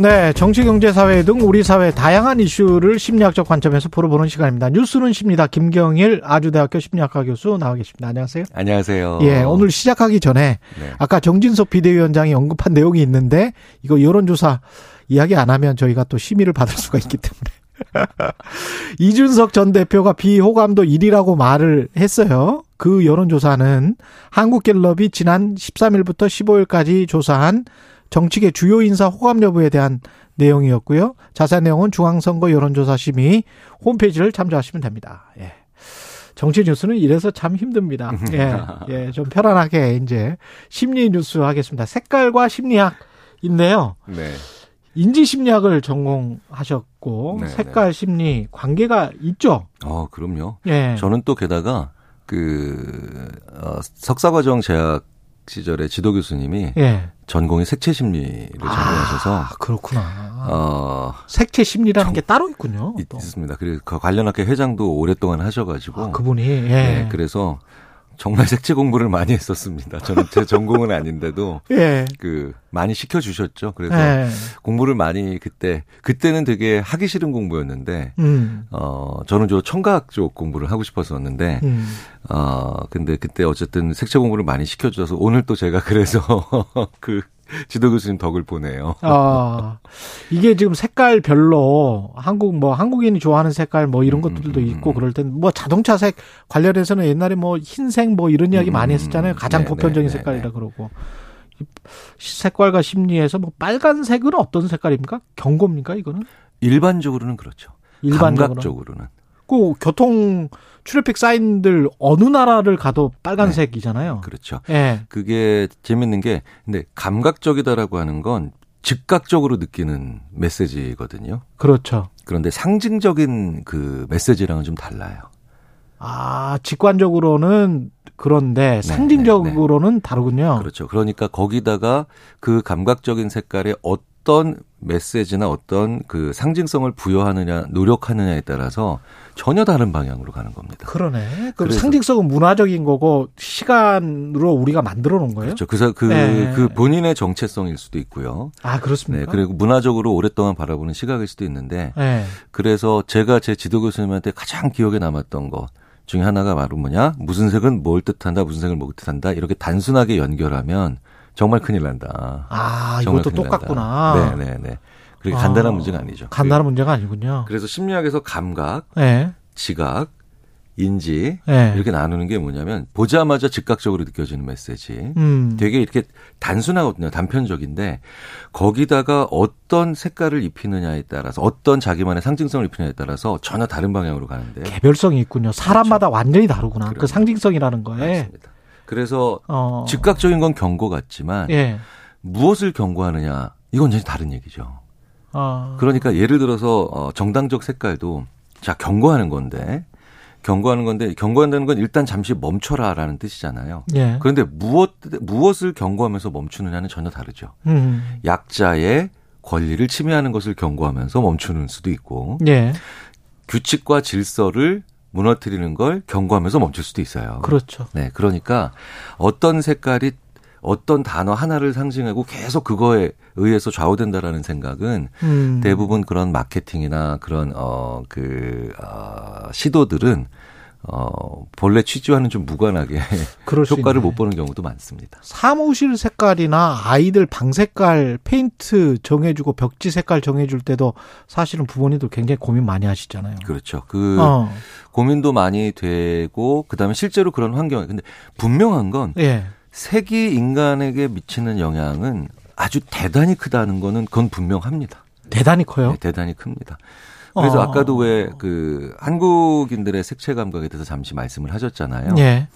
네, 정치, 경제, 사회 등 우리 사회 다양한 이슈를 심리학적 관점에서 풀어보는 시간입니다. 뉴스는 십니다. 김경일 아주대학교 심리학과 교수 나와 계십니다. 안녕하세요. 안녕하세요. 예, 오늘 시작하기 전에 네. 아까 정진석 비대위원장이 언급한 내용이 있는데 이거 여론조사 이야기 안 하면 저희가 또 심의를 받을 수가 있기 때문에. 이준석 전 대표가 비호감도 1위라고 말을 했어요. 그 여론조사는 한국갤럽이 지난 13일부터 15일까지 조사한 정치계 주요 인사 호감 여부에 대한 내용이었고요. 자세한 내용은 중앙선거 여론조사 심의 홈페이지를 참조하시면 됩니다. 예. 정치 뉴스는 이래서 참 힘듭니다. 예, 예, 좀 편안하게 이제 심리 뉴스 하겠습니다. 색깔과 심리학 있네요. 네. 인지 심리학을 전공하셨고 네, 색깔 심리 관계가 있죠. 어, 그럼요. 예. 저는 또 게다가 그 어, 석사 과정 재학 시절에 지도 교수님이 예. 전공이 색채 심리를 전공하셔서 아, 그렇구나. 어, 색채 심리라는 게 따로 있군요. 있, 또. 있습니다. 그리고 그 관련 학회 회장도 오랫동안 하셔가지고 아, 그분이 예. 네, 그래서 정말 색채 공부를 많이 했었습니다. 저는 제 전공은 아닌데도 예. 그 많이 시켜 주셨죠. 그래서 예. 공부를 많이 그때 그때는 되게 하기 싫은 공부였는데 음. 어 저는 저 청각 쪽 공부를 하고 싶었었는데 음. 어 근데 그때 어쨌든 색채 공부를 많이 시켜 줘서 오늘 또 제가 그래서 그 지도 교수님 덕을 보네요. 아, 이게 지금 색깔별로 한국 뭐 한국인이 좋아하는 색깔 뭐 이런 음, 것들도 음, 있고 음. 그럴 땐 뭐 자동차 색 관련해서는 옛날에 뭐 흰색 뭐 이런 이야기 음, 많이 음, 했었잖아요. 가장 네, 보편적인 네, 네, 색깔이라 네. 그러고. 이 색깔과 심리에서 뭐 빨간색은 어떤 색깔입니까? 경고입니까 이거는? 일반적으로는 그렇죠. 일반적으로. 감각적으로는 그 교통 트래픽 사인들 어느 나라를 가도 빨간색이잖아요. 그렇죠. 예. 그게 재밌는 게 근데 감각적이다라고 하는 건 즉각적으로 느끼는 메시지거든요. 그렇죠. 그런데 상징적인 그 메시지랑은 좀 달라요. 아, 직관적으로는 그런데 상징적으로는 다르군요. 그렇죠. 그러니까 거기다가 그 감각적인 색깔에 어떤 메시지나 어떤 그 상징성을 부여하느냐, 노력하느냐에 따라서 전혀 다른 방향으로 가는 겁니다. 그러네. 그럼 그래서- 상징성은 문화적인 거고 시간으로 우리가 만들어 놓은 거예요? 그렇죠. 그래서 그, 네. 그 본인의 정체성일 수도 있고요. 아, 네. 그렇습니까? 그리고 문화적으로 오랫동안 바라보는 시각일 수도 있는데 네. 그래서 제가 제 지도 교수님한테 가장 기억에 남았던 것 중에 하나가 바로 뭐냐? 무슨 색은 뭘 뜻한다, 무슨 색을 뭘 뜻한다. 이렇게 단순하게 연결하면 정말 큰일 난다. 아, 정말 이것도 똑같구나. 네, 네, 네. 그렇게 아, 간단한 문제가 아니죠. 간단한 문제가 아니군요. 그래서 심리학에서 감각, 네. 지각, 인지 네. 이렇게 나누는 게 뭐냐면 보자마자 즉각적으로 느껴지는 메시지. 음. 되게 이렇게 단순하거든요. 단편적인데 거기다가 어떤 색깔을 입히느냐에 따라서 어떤 자기만의 상징성을 입히느냐에 따라서 전혀 다른 방향으로 가는데 개별성이 있군요. 사람마다 완전히 다르구나. 그 그럼요. 상징성이라는 거에. 맞습니다. 그래서 어. 즉각적인 건 경고 같지만 예. 무엇을 경고하느냐 이건 전혀 다른 얘기죠. 어. 그러니까 예를 들어서 어, 정당적 색깔도 자 경고하는 건데 경고하는 건데 경고한다는 건 일단 잠시 멈춰라라는 뜻이잖아요. 예. 그런데 무엇 무엇을 경고하면서 멈추느냐는 전혀 다르죠. 음. 약자의 권리를 침해하는 것을 경고하면서 멈추는 수도 있고 예. 규칙과 질서를 무너뜨리는 걸 경고하면서 멈출 수도 있어요. 그렇죠. 네, 그러니까 어떤 색깔이 어떤 단어 하나를 상징하고 계속 그거에 의해서 좌우된다라는 생각은 음. 대부분 그런 마케팅이나 그런 어그 어, 시도들은 어 본래 취지와는 좀 무관하게 효과를. 못 보는 경우도 많습니다. 사무실 색깔이나 아이들 방 색깔 페인트 정해주고 벽지 색깔 정해줄 때도 사실은 부모님들 굉장히 고민 많이 하시잖아요. 그렇죠. 그 어. 고민도 많이 되고 그다음에 실제로 그런 환경 근데 분명한 건 예. 색이 인간에게 미치는 영향은 아주 대단히 크다는 거는 그건 분명합니다. 대단히 커요. 네, 대단히 큽니다. 그래서 어. 아까도 왜 그 한국인들의 색채 감각에 대해서 잠시 말씀을 하셨잖아요. 예.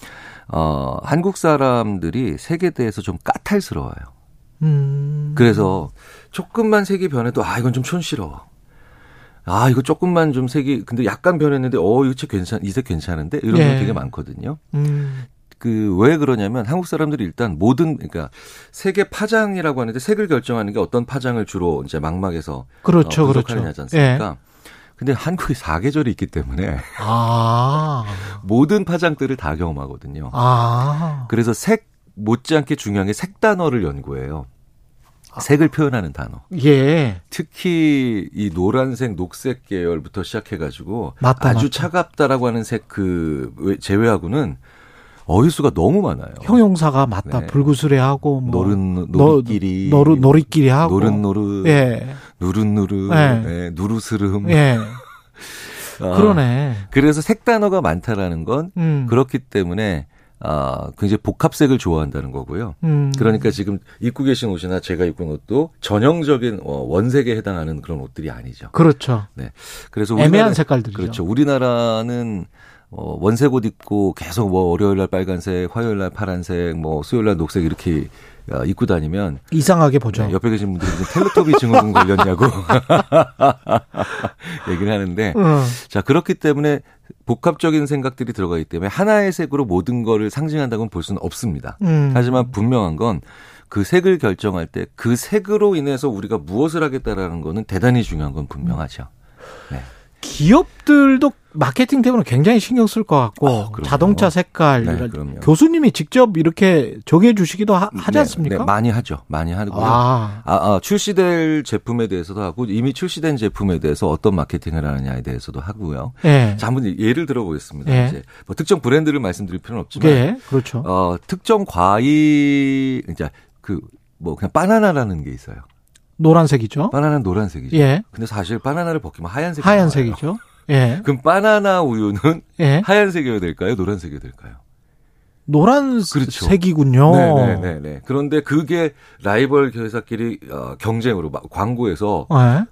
어, 한국 사람들이 색에 대해서 좀 까탈스러워요. 음. 그래서 조금만 색이 변해도 아 이건 좀 촌스러워. 아 이거 조금만 좀 색이 근데 약간 변했는데 어 이거 책 괜찮 이 색 괜찮은데 이런 예. 거 되게 많거든요. 음. 그왜 그러냐면 한국 사람들이 일단 모든 그러니까 색의 파장이라고 하는데 색을 결정하는 게 어떤 파장을 주로 이제 망막에서 그렇죠, 어, 그렇죠. 분석하느냐지 않습니까? 근데 한국에 사계절이 있기 때문에 아. 모든 파장들을 다 경험하거든요. 아. 그래서 색 못지않게 중요한 게 색 단어를 연구해요. 색을 표현하는 단어. 예. 특히 이 노란색, 녹색 계열부터 시작해가지고 맞다, 아주 맞다. 차갑다라고 하는 색 그 제외하고는 어휘수가 너무 많아요. 형용사가 맞다. 네. 불구스레하고 뭐 노른 노리끼리, 노르 노리끼리 하고 노릇노릇, 예. 누른 누르, 네. 예, 누르스름. 예. 아, 그러네. 그래서 색 단어가 많다라는 건 음. 그렇기 때문에 아 굉장히 복합색을 좋아한다는 거고요. 음. 그러니까 지금 입고 계신 옷이나 제가 입고 있는 옷도 전형적인 어, 원색에 해당하는 그런 옷들이 아니죠. 그렇죠. 그래서 애매한 색깔들이죠. 그렇죠. 우리나라는 어, 원색 옷 입고 계속 뭐 월요일 날 빨간색, 화요일 날 파란색, 뭐 수요일 날 녹색 이렇게 어, 입고 다니면 이상하게 보죠. 네, 옆에 계신 분들이 텔레토비 증후군 걸렸냐고 얘기를 하는데 어. 자 그렇기 때문에 복합적인 생각들이 들어가기 때문에 하나의 색으로 모든 거를 상징한다고는 볼 수는 없습니다. 음. 하지만 분명한 건 그 색을 결정할 때 그 색으로 인해서 우리가 무엇을 하겠다라는 거는 대단히 중요한 건 분명하죠. 네. 기업들도 마케팅 때문에 굉장히 신경 쓸 것 같고 어. 자동차 색깔 네. 교수님이 직접 이렇게 정해 주시기도 하, 지 네, 않습니까? 네, 많이 하죠. 많이 하고요. 아, 아, 아, 출시될 제품에 대해서도 하고 이미 출시된 제품에 대해서 어떤 마케팅을 하느냐에 대해서도 하고요. 예. 자, 한번 예를 들어보겠습니다. 예. 이제 뭐 특정 브랜드를 말씀드릴 필요는 없지만 예, 그렇죠. 어, 특정 과일 이제 그뭐 그냥 바나나라는 게 있어요. 노란색이죠. 바나나는 노란색이죠. 예. 근데 사실 바나나를 벗기면 하얀색이 하얀색이죠. 예. 그럼 바나나 우유는 예. 하얀색이어야 될까요? 노란색이어야 될까요? 노란색이군요. 그렇죠. 네, 네, 네, 네. 그런데 그게 라이벌 회사끼리 어, 경쟁으로 막 광고에서 예.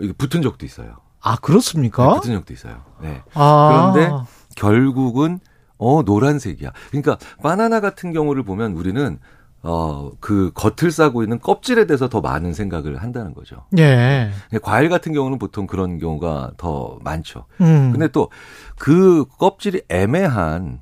이게 붙은 적도 있어요. 아, 네, 그렇습니까? 붙은 적도 있어요. 네. 아. 그런데 결국은 어 노란색이야. 그러니까 바나나 같은 경우를 보면 우리는 어 그 겉을 싸고 있는 껍질에 대해서 더 많은 생각을 한다는 거죠. 예. 과일 같은 경우는 보통 그런 경우가 더 많죠. 음. 근데 또 그 껍질이 애매한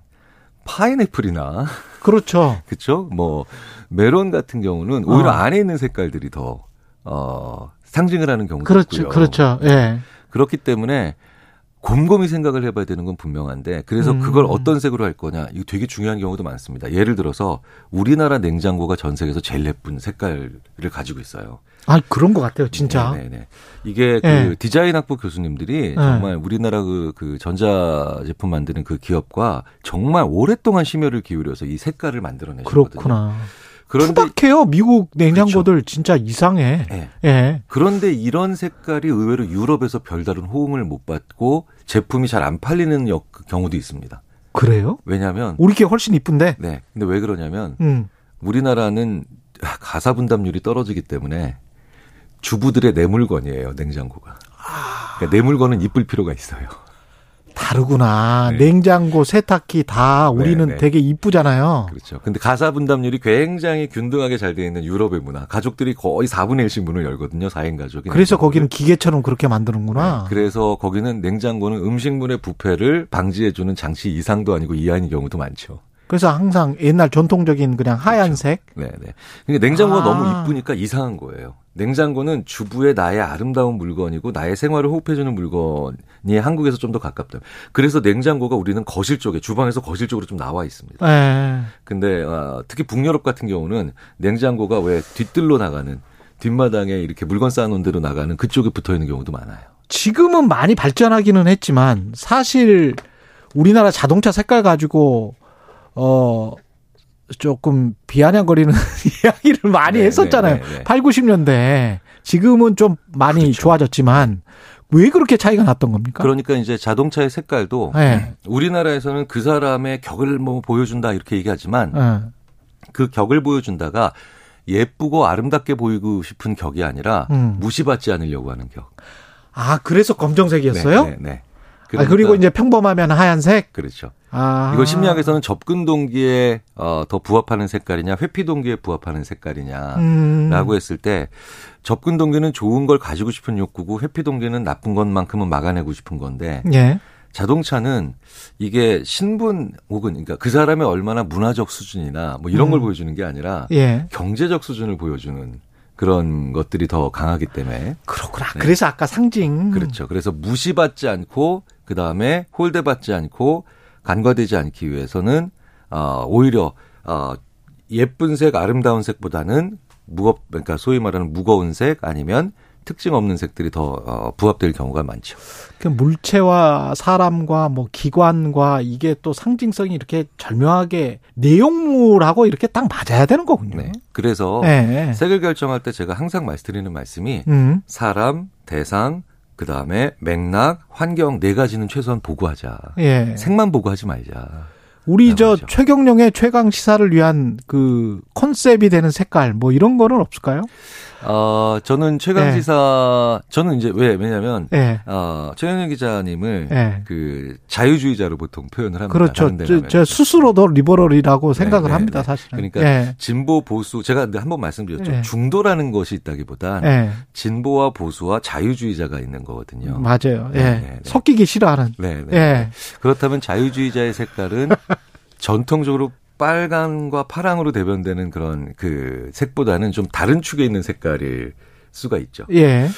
파인애플이나 그렇죠. 그쵸? 뭐 메론 같은 경우는 오히려 어. 안에 있는 색깔들이 더 어, 상징을 하는 경우도 그렇죠. 있고요. 그렇죠. 예. 그렇기 때문에 곰곰이 생각을 해봐야 되는 건 분명한데 그래서 음. 그걸 어떤 색으로 할 거냐 이거 되게 중요한 경우도 많습니다. 예를 들어서 우리나라 냉장고가 전 세계에서 제일 예쁜 색깔을 가지고 있어요. 아, 그런 것 같아요, 진짜. 네네. 이게 네. 그 디자인 학부 교수님들이 네. 정말 우리나라 그, 그 전자 제품 만드는 그 기업과 정말 오랫동안 심혈을 기울여서 이 색깔을 만들어내셨거든요. 그렇구나. 그런데 투박해요. 미국 냉장고들 진짜 이상해. 네. 예. 그런데 이런 색깔이 의외로 유럽에서 별다른 호응을 못 받고 제품이 잘 안 팔리는 역- 경우도 있습니다. 그래요? 왜냐하면 우리 게 훨씬 이쁜데. 네. 근데 왜 그러냐면 음. 우리나라는 가사 분담률이 떨어지기 때문에 주부들의 내 물건이에요 냉장고가. 그러니까 내 물건은 이쁠 필요가 있어요. 다르구나. 네. 냉장고, 세탁기 다 우리는 네. 되게 이쁘잖아요. 그렇죠. 근데 가사 분담률이 굉장히 균등하게 잘돼 있는 유럽의 문화. 가족들이 거의 4분의 1씩 문을 열거든요. 4인 가족이. 그래서 냉장고를. 거기는 기계처럼 그렇게 만드는구나. 네, 그래서 거기는 냉장고는 음식물의 부패를 방지해 주는 장치 이상도 아니고 이하인 경우도 많죠. 그래서 항상 옛날 전통적인 그냥 하얀색. 네, 네. 그러니까 냉장고가 아. 너무 이쁘니까 이상한 거예요. 냉장고는 주부의 나의 아름다운 물건이고 나의 생활을 호흡해주는 물건이 한국에서 좀 더 가깝다. 그래서 냉장고가 우리는 거실 쪽에 주방에서 거실 쪽으로 좀 나와 있습니다. 예. 근데 어, 특히 북유럽 같은 경우는 냉장고가 왜 뒷뜰로 나가는 뒷마당에 이렇게 물건 쌓아놓은 대로 나가는 그쪽에 붙어 있는 경우도 많아요. 지금은 많이 발전하기는 했지만 사실 우리나라 자동차 색깔 가지고 어 조금 비아냥거리는 이야기를 많이 네, 했었잖아요. 네, 네, 네. 8, 90년대. 지금은 좀 많이 그렇죠. 좋아졌지만 왜 그렇게 차이가 났던 겁니까? 그러니까 이제 자동차의 색깔도 네. 우리나라에서는 그 사람의 격을 뭐 보여준다 이렇게 얘기하지만 예. 그 격을 보여준다가 예쁘고 아름답게 보이고 싶은 격이 아니라 음. 무시받지 않으려고 하는 격. 아, 그래서 검정색이었어요? 네, 네, 네. 아, 그리고 그러니까 이제 평범하면 하얀색? 그렇죠. 아. 이걸 심리학에서는 접근 동기에 어, 더 부합하는 색깔이냐, 회피 동기에 부합하는 색깔이냐라고 음. 했을 때 접근 동기는 좋은 걸 가지고 싶은 욕구고 회피 동기는 나쁜 것만큼은 막아내고 싶은 건데 예. 자동차는 이게 신분 혹은 그러니까 그 사람의 얼마나 문화적 수준이나 뭐 이런 걸 음. 보여주는 게 아니라 예. 경제적 수준을 보여주는 그런 것들이 더 강하기 때문에 그렇구나. 네. 그래서 아까 상징. 그렇죠. 그래서 무시받지 않고 그 다음에 홀대받지 않고 간과되지 않기 위해서는 어 오히려 어 예쁜 색, 아름다운 색보다는 무겁 그러니까 소위 말하는 무거운 색 아니면 특징 없는 색들이 더 어, 부합될 경우가 많죠. 그 물체와 사람과 뭐 기관과 이게 또 상징성이 이렇게 절묘하게 내용물하고 이렇게 딱 맞아야 되는 거군요. 네. 그래서 네. 색을 결정할 때 제가 항상 말씀드리는 말씀이 음. 사람, 대상, 그 다음에 맥락, 환경 네 가지는 최소한 보고 하자. 예. 색만 보고 하지 말자. 우리 저 맞아. 최경령의 최강 시사를 위한 그 컨셉이 되는 색깔 뭐 이런 거는 없을까요? 어, 저는 최강시사, 저는 이제 왜, 왜냐면, 예. 어, 최영현 기자님을 예. 그 자유주의자로 보통 표현을 합니다. 그렇죠. 저. 저 스스로도 리버럴이라고 생각을 네, 합니다, 네. 사실은. 그러니까 예. 진보 보수 제가 근데 한번 말씀드렸죠. 예. 중도라는 것이 있다기보단 예. 진보와 보수와 자유주의자가 있는 거거든요. 맞아요. 예. 네, 네, 네. 섞이기 싫어하는. 네, 네. 예. 그렇다면 자유주의자의 색깔은 전통적으로 빨간과 파랑으로 대변되는 그런 그 색보다는 좀 다른 축에 있는 색깔일 수가 있죠. 예.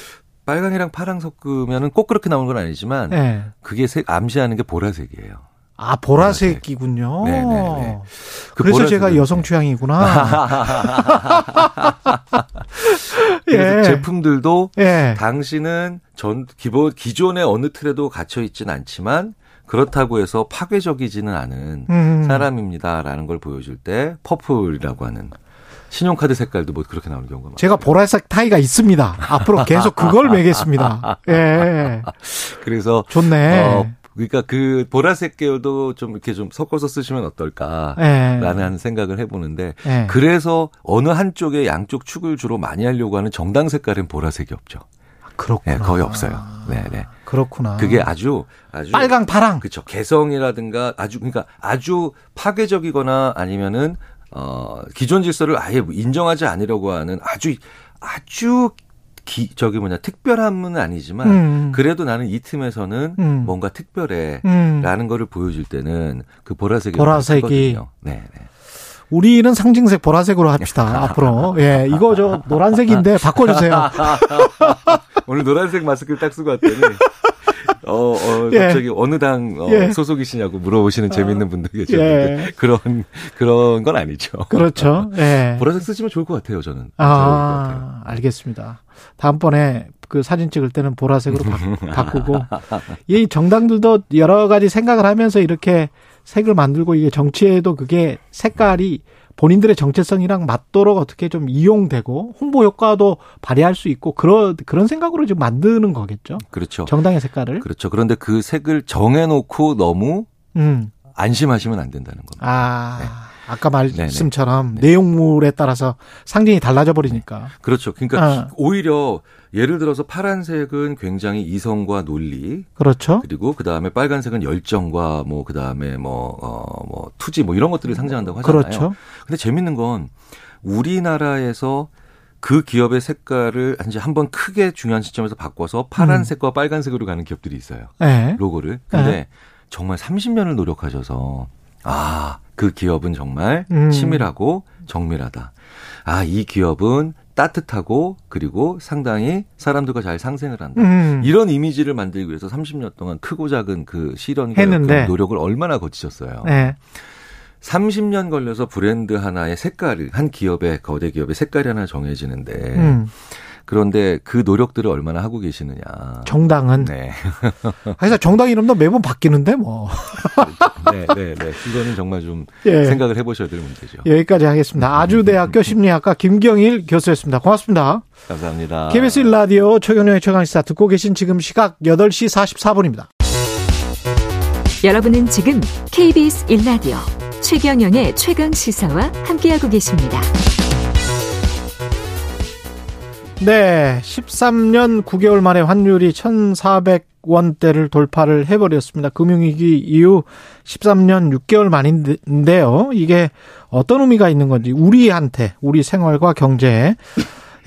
빨강이랑 파랑 섞으면은 꼭 그렇게 나오는 건 아니지만 예. 그게 색 암시하는 게 보라색이에요. 아, 보라색이군요. 네, 네, 네. 그 그래서 제가 보라색을- 여성 취향이구나. 그래서 예. 제품들도 예. 당신은 전 기본 기존의 어느 틀에도 갇혀 있진 않지만 그렇다고 해서 파괴적이지는 않은 음. 사람입니다라는 걸 보여줄 때 purple이라고 하는 신용카드 색깔도 뭐 그렇게 나오는 경우가 많아요. 제가 보라색 타이가 있습니다. 앞으로 계속 그걸 매겠습니다. 예. 그래서 좋네. 어, 그러니까 그 보라색 계열도 좀 이렇게 좀 섞어서 쓰시면 어떨까라는 예. 생각을 해보는데 예. 그래서 어느 한쪽에 양쪽 축을 주로 많이 하려고 하는 정당 색깔은 보라색이 없죠. 그렇구나. 네, 거의 없어요. 네, 네. 그렇구나. 그게 아주 아주 빨강, 파랑. 그렇죠. 개성이라든가 아주 그러니까 아주 파괴적이거나 아니면은 어 기존 질서를 아예 인정하지 않으려고 하는 아주 아주 기 저기 뭐냐 특별함은 아니지만 음. 그래도 나는 이 틈에서는 음. 뭔가 특별해. 음. 라는 거를 보여줄 때는 그 보라색이 보라색이. 네, 네. 우리는 상징색 보라색으로 합시다. 앞으로. 예. 이거 저 노란색인데 바꿔주세요. 오늘 노란색 마스크를 딱 쓰고 왔더니 어, 어 예. 갑자기 어느 당 어, 예. 소속이시냐고 물어보시는 재밌는 분들 계셨는데 예. 그런 그런 건 아니죠. 그렇죠. 예. 보라색 쓰시면 좋을 것 같아요. 저는 것 같아요. 아, 알겠습니다. 다음번에 그 사진 찍을 때는 보라색으로 바, 꾸고 이 정당들도 여러 가지 생각을 하면서 이렇게 색을 만들고 이게 정치에도 그게 색깔이 본인들의 정체성이랑 맞도록 어떻게 좀 이용되고 홍보 효과도 발휘할 수 있고 그런 그런 생각으로 지금 만드는 거겠죠. 그렇죠. 정당의 색깔을. 그렇죠. 그런데 그 색을 정해놓고 너무 음. 안심하시면 안 된다는 겁니다. 아. 네. 아까 말씀처럼 내용물에 따라서 상징이 달라져 버리니까. 그렇죠. 그러니까 아. 오히려 예를 들어서 파란색은 굉장히 이성과 논리, 그렇죠. 그리고 그 다음에 빨간색은 열정과 뭐 그 다음에 뭐, 어, 뭐 투지 뭐 이런 것들을 상징한다고 하잖아요. 그렇죠. 근데 재밌는 건 우리나라에서 그 기업의 색깔을 이제 한번 크게 중요한 시점에서 바꿔서 파란색과 빨간색으로 가는 기업들이 있어요. 네. 로고를. 근데 네. 정말 30년을 노력하셔서 아, 그 기업은 정말 음. 치밀하고 정밀하다. 아, 이 기업은 따뜻하고 그리고 상당히 사람들과 잘 상생을 한다. 음. 이런 이미지를 만들기 위해서 30년 동안 크고 작은 그 실현과. 그 노력을 얼마나 거치셨어요. 네. 30년 걸려서 브랜드 하나의 색깔을 한 기업의 거대 기업의 색깔이 하나 정해지는데 음. 그런데 그 노력들을 얼마나 하고 계시느냐. 정당은 네. 그래서 정당 이름도 매번 바뀌는데 뭐. 네, 네, 네. 이거는 정말 좀 예. 생각을 해보셔야 될 문제죠. 여기까지 하겠습니다. 아주대학교 심리학과 김경일 교수였습니다. 고맙습니다. 감사합니다. KBS 1라디오 최경영의 최강시사 듣고 계신 지금 시각 8시 44분입니다. 여러분은 지금 KBS 1라디오 최경영의 최강 시사와 함께하고 계십니다. 네, 13년 9개월 만에 환율이 1,400원대를 돌파를 해버렸습니다. 금융위기 이후 13년 6개월 만인데요. 이게 어떤 의미가 있는 건지 우리한테, 우리 생활과 경제에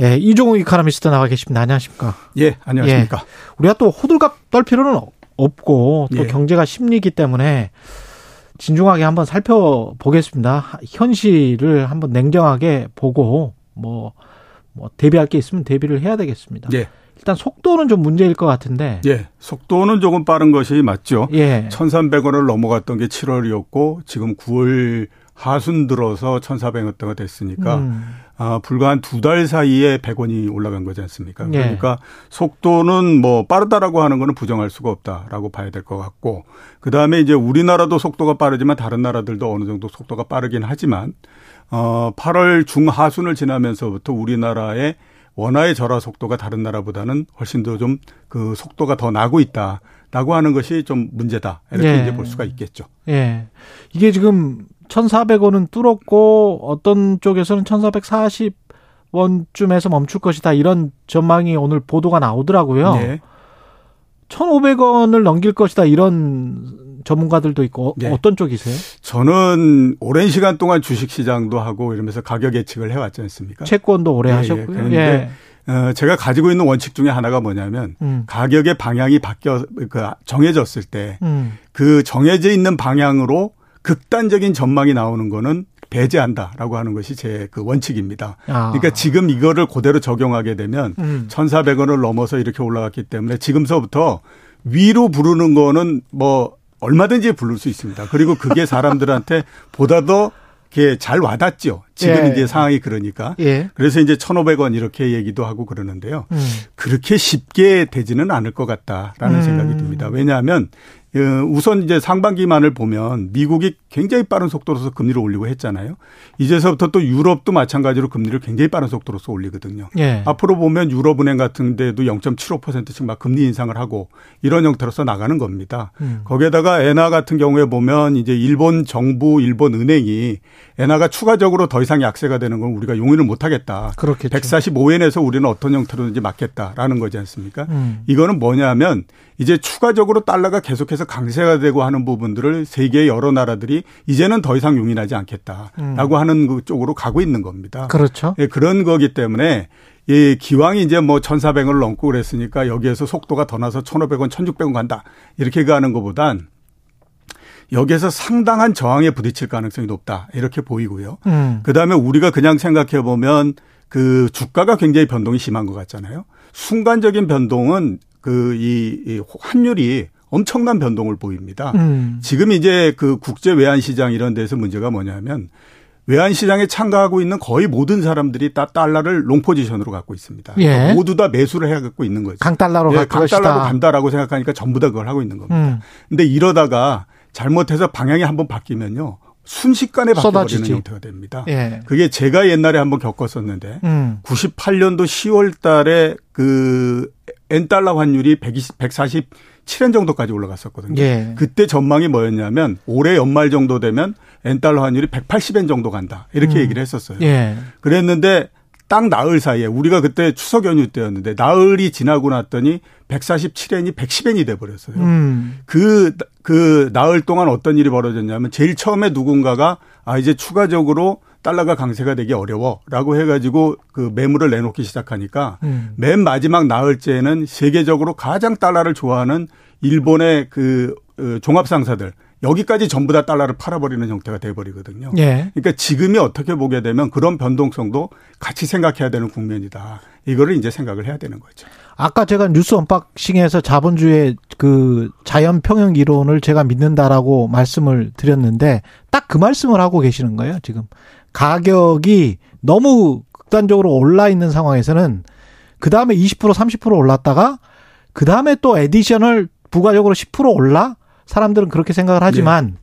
예, 이종우 이카노미스트 나와 계십니다. 안녕하십니까? 예, 안녕하십니까. 우리가 또 호들갑 떨 필요는 없고 또 예. 경제가 심리이기 때문에 진중하게 한번 살펴보겠습니다. 현실을 한번 냉정하게 보고 뭐, 뭐 대비할 게 있으면 대비를 해야 되겠습니다. 예, 일단 속도는 좀 문제일 것 같은데. 예. 속도는 조금 빠른 것이 맞죠. 예. 1,300원을 넘어갔던 게 7월이었고 지금 9월 하순 들어서 1,400원대가 됐으니까 음, 아, 불과 한 두 달 사이에 100원이 올라간 거지 않습니까? 예. 그러니까 속도는 뭐 빠르다라고 하는 거는 부정할 수가 없다라고 봐야 될 것 같고 그다음에 이제 우리나라도 속도가 빠르지만 다른 나라들도 어느 정도 속도가 빠르긴 하지만 어 8월 중하순을 지나면서부터 우리나라의 원화의 절하 속도가 다른 나라보다는 훨씬 더 좀 그 속도가 더 나고 있다라고 하는 것이 좀 문제다. 이렇게 예. 이제 볼 수가 있겠죠. 예. 이게 지금 1,400원은 뚫었고 어떤 쪽에서는 1,440 원쯤에서 멈출 것이다. 이런 전망이 오늘 보도가 나오더라고요. 예. 1,500원을 넘길 것이다. 이런 전문가들도 있고 어- 예. 어떤 쪽이세요? 저는 오랜 시간 동안 주식 시장도 하고 이러면서 가격 예측을 해왔지 않습니까? 채권도 오래 예, 예. 하셨고요. 그런데 예. 어, 제가 가지고 있는 원칙 중에 하나가 뭐냐면 음. 가격의 방향이 바뀌어 그 정해졌을 때그 음. 정해져 있는 방향으로 극단적인 전망이 나오는 거는 배제한다라고 하는 것이 제 그 원칙입니다. 아. 그러니까 지금 이거를 그대로 적용하게 되면 음. 1,400원을 넘어서 이렇게 올라갔기 때문에 지금서부터 위로 부르는 거는 뭐 얼마든지 부를 수 있습니다. 그리고 그게 사람들한테 보다 더 이렇게 잘 와닿죠. 지금 예. 이제 상황이 그러니까. 예. 그래서 이제 1,500원 이렇게 얘기도 하고 그러는데요. 음. 그렇게 쉽게 되지는 않을 것 같다라는 음. 생각이 듭니다. 왜냐하면 어, 우선 이제 상반기만을 보면 미국이 굉장히 빠른 속도로서 금리를 올리고 했잖아요. 이제서부터 또 유럽도 마찬가지로 금리를 굉장히 빠른 속도로서 올리거든요. 예. 앞으로 보면 유럽은행 같은 데도 0.75%씩 막 금리 인상을 하고 이런 형태로서 나가는 겁니다. 음. 거기에다가 엔화 같은 경우에 보면 이제 일본 정부, 일본 은행이 엔화가 추가적으로 더 이상 약세가 되는 건 우리가 용인을 못 하겠다. 그렇겠죠. 145엔에서 우리는 어떤 형태로든지 막겠다라는 거지 않습니까? 음. 이거는 뭐냐면 이제 추가적으로 달러가 계속해서 강세가 되고 하는 부분들을 세계의 여러 나라들이 이제는 더 이상 용인하지 않겠다라고 하는 그 쪽으로 가고 있는 겁니다. 음. 그렇죠. 예, 그런 거기 때문에 이 기왕이 이제 뭐 1,400원을 넘고 그랬으니까 여기에서 속도가 더 나서 1,500원, 1,600원 간다. 이렇게 가는 것보단 여기에서 상당한 저항에 부딪힐 가능성이 높다. 이렇게 보이고요. 음. 그다음에 우리가 그냥 생각해 보면 그 주가가 굉장히 변동이 심한 것 같잖아요. 순간적인 변동은 그 이 환율이 엄청난 변동을 보입니다. 음. 지금 이제 그 국제 외환 시장 이런 데서 문제가 뭐냐면 외환 시장에 참가하고 있는 거의 모든 사람들이 다 달러를 long position으로 갖고 있습니다. 예. 그러니까 모두 다 매수를 해 갖고 있는 거죠. 강달러로 예. 강달러로 간다라고 생각하니까 전부 다 그걸 하고 있는 겁니다. 음. 근데 이러다가 잘못해서 방향이 한번 바뀌면요. 순식간에 바뀌어버리는 쏟아지지. 형태가 됩니다. 예. 그게 제가 옛날에 한번 겪었었는데 음. 98년도 10월 달에 그 엔달러 환율이 120, 147엔 정도까지 올라갔었거든요. 예. 그때 전망이 뭐였냐면 올해 연말 정도 되면 엔달러 환율이 180엔 정도 간다. 이렇게 음. 얘기를 했었어요. 예. 그랬는데 딱 나흘 사이에 우리가 그때 추석 연휴 때였는데 나흘이 지나고 났더니 147엔이 110엔이 돼 버렸어요. 음. 그, 그 나흘 동안 어떤 일이 벌어졌냐면 제일 처음에 누군가가 아, 이제 추가적으로 달러가 강세가 되기 어려워라고 해가지고 그 매물을 내놓기 시작하니까 음. 맨 마지막 나흘째에는 세계적으로 가장 달러를 좋아하는 일본의 그 어, 종합상사들 여기까지 전부 다 달러를 팔아버리는 형태가 돼버리거든요. 예. 그러니까 지금이 어떻게 보게 되면 그런 변동성도 같이 생각해야 되는 국면이다. 이거를 이제 생각을 해야 되는 거죠. 아까 제가 뉴스 언박싱에서 자본주의 그 자연 평형 이론을 제가 믿는다라고 말씀을 드렸는데 딱 그 말씀을 하고 계시는 거예요, 지금. 가격이 너무 극단적으로 올라 있는 상황에서는 그 다음에 20% 30% 올랐다가 그 다음에 또 에디션을 부가적으로 10% 올라 사람들은 그렇게 생각을 하지만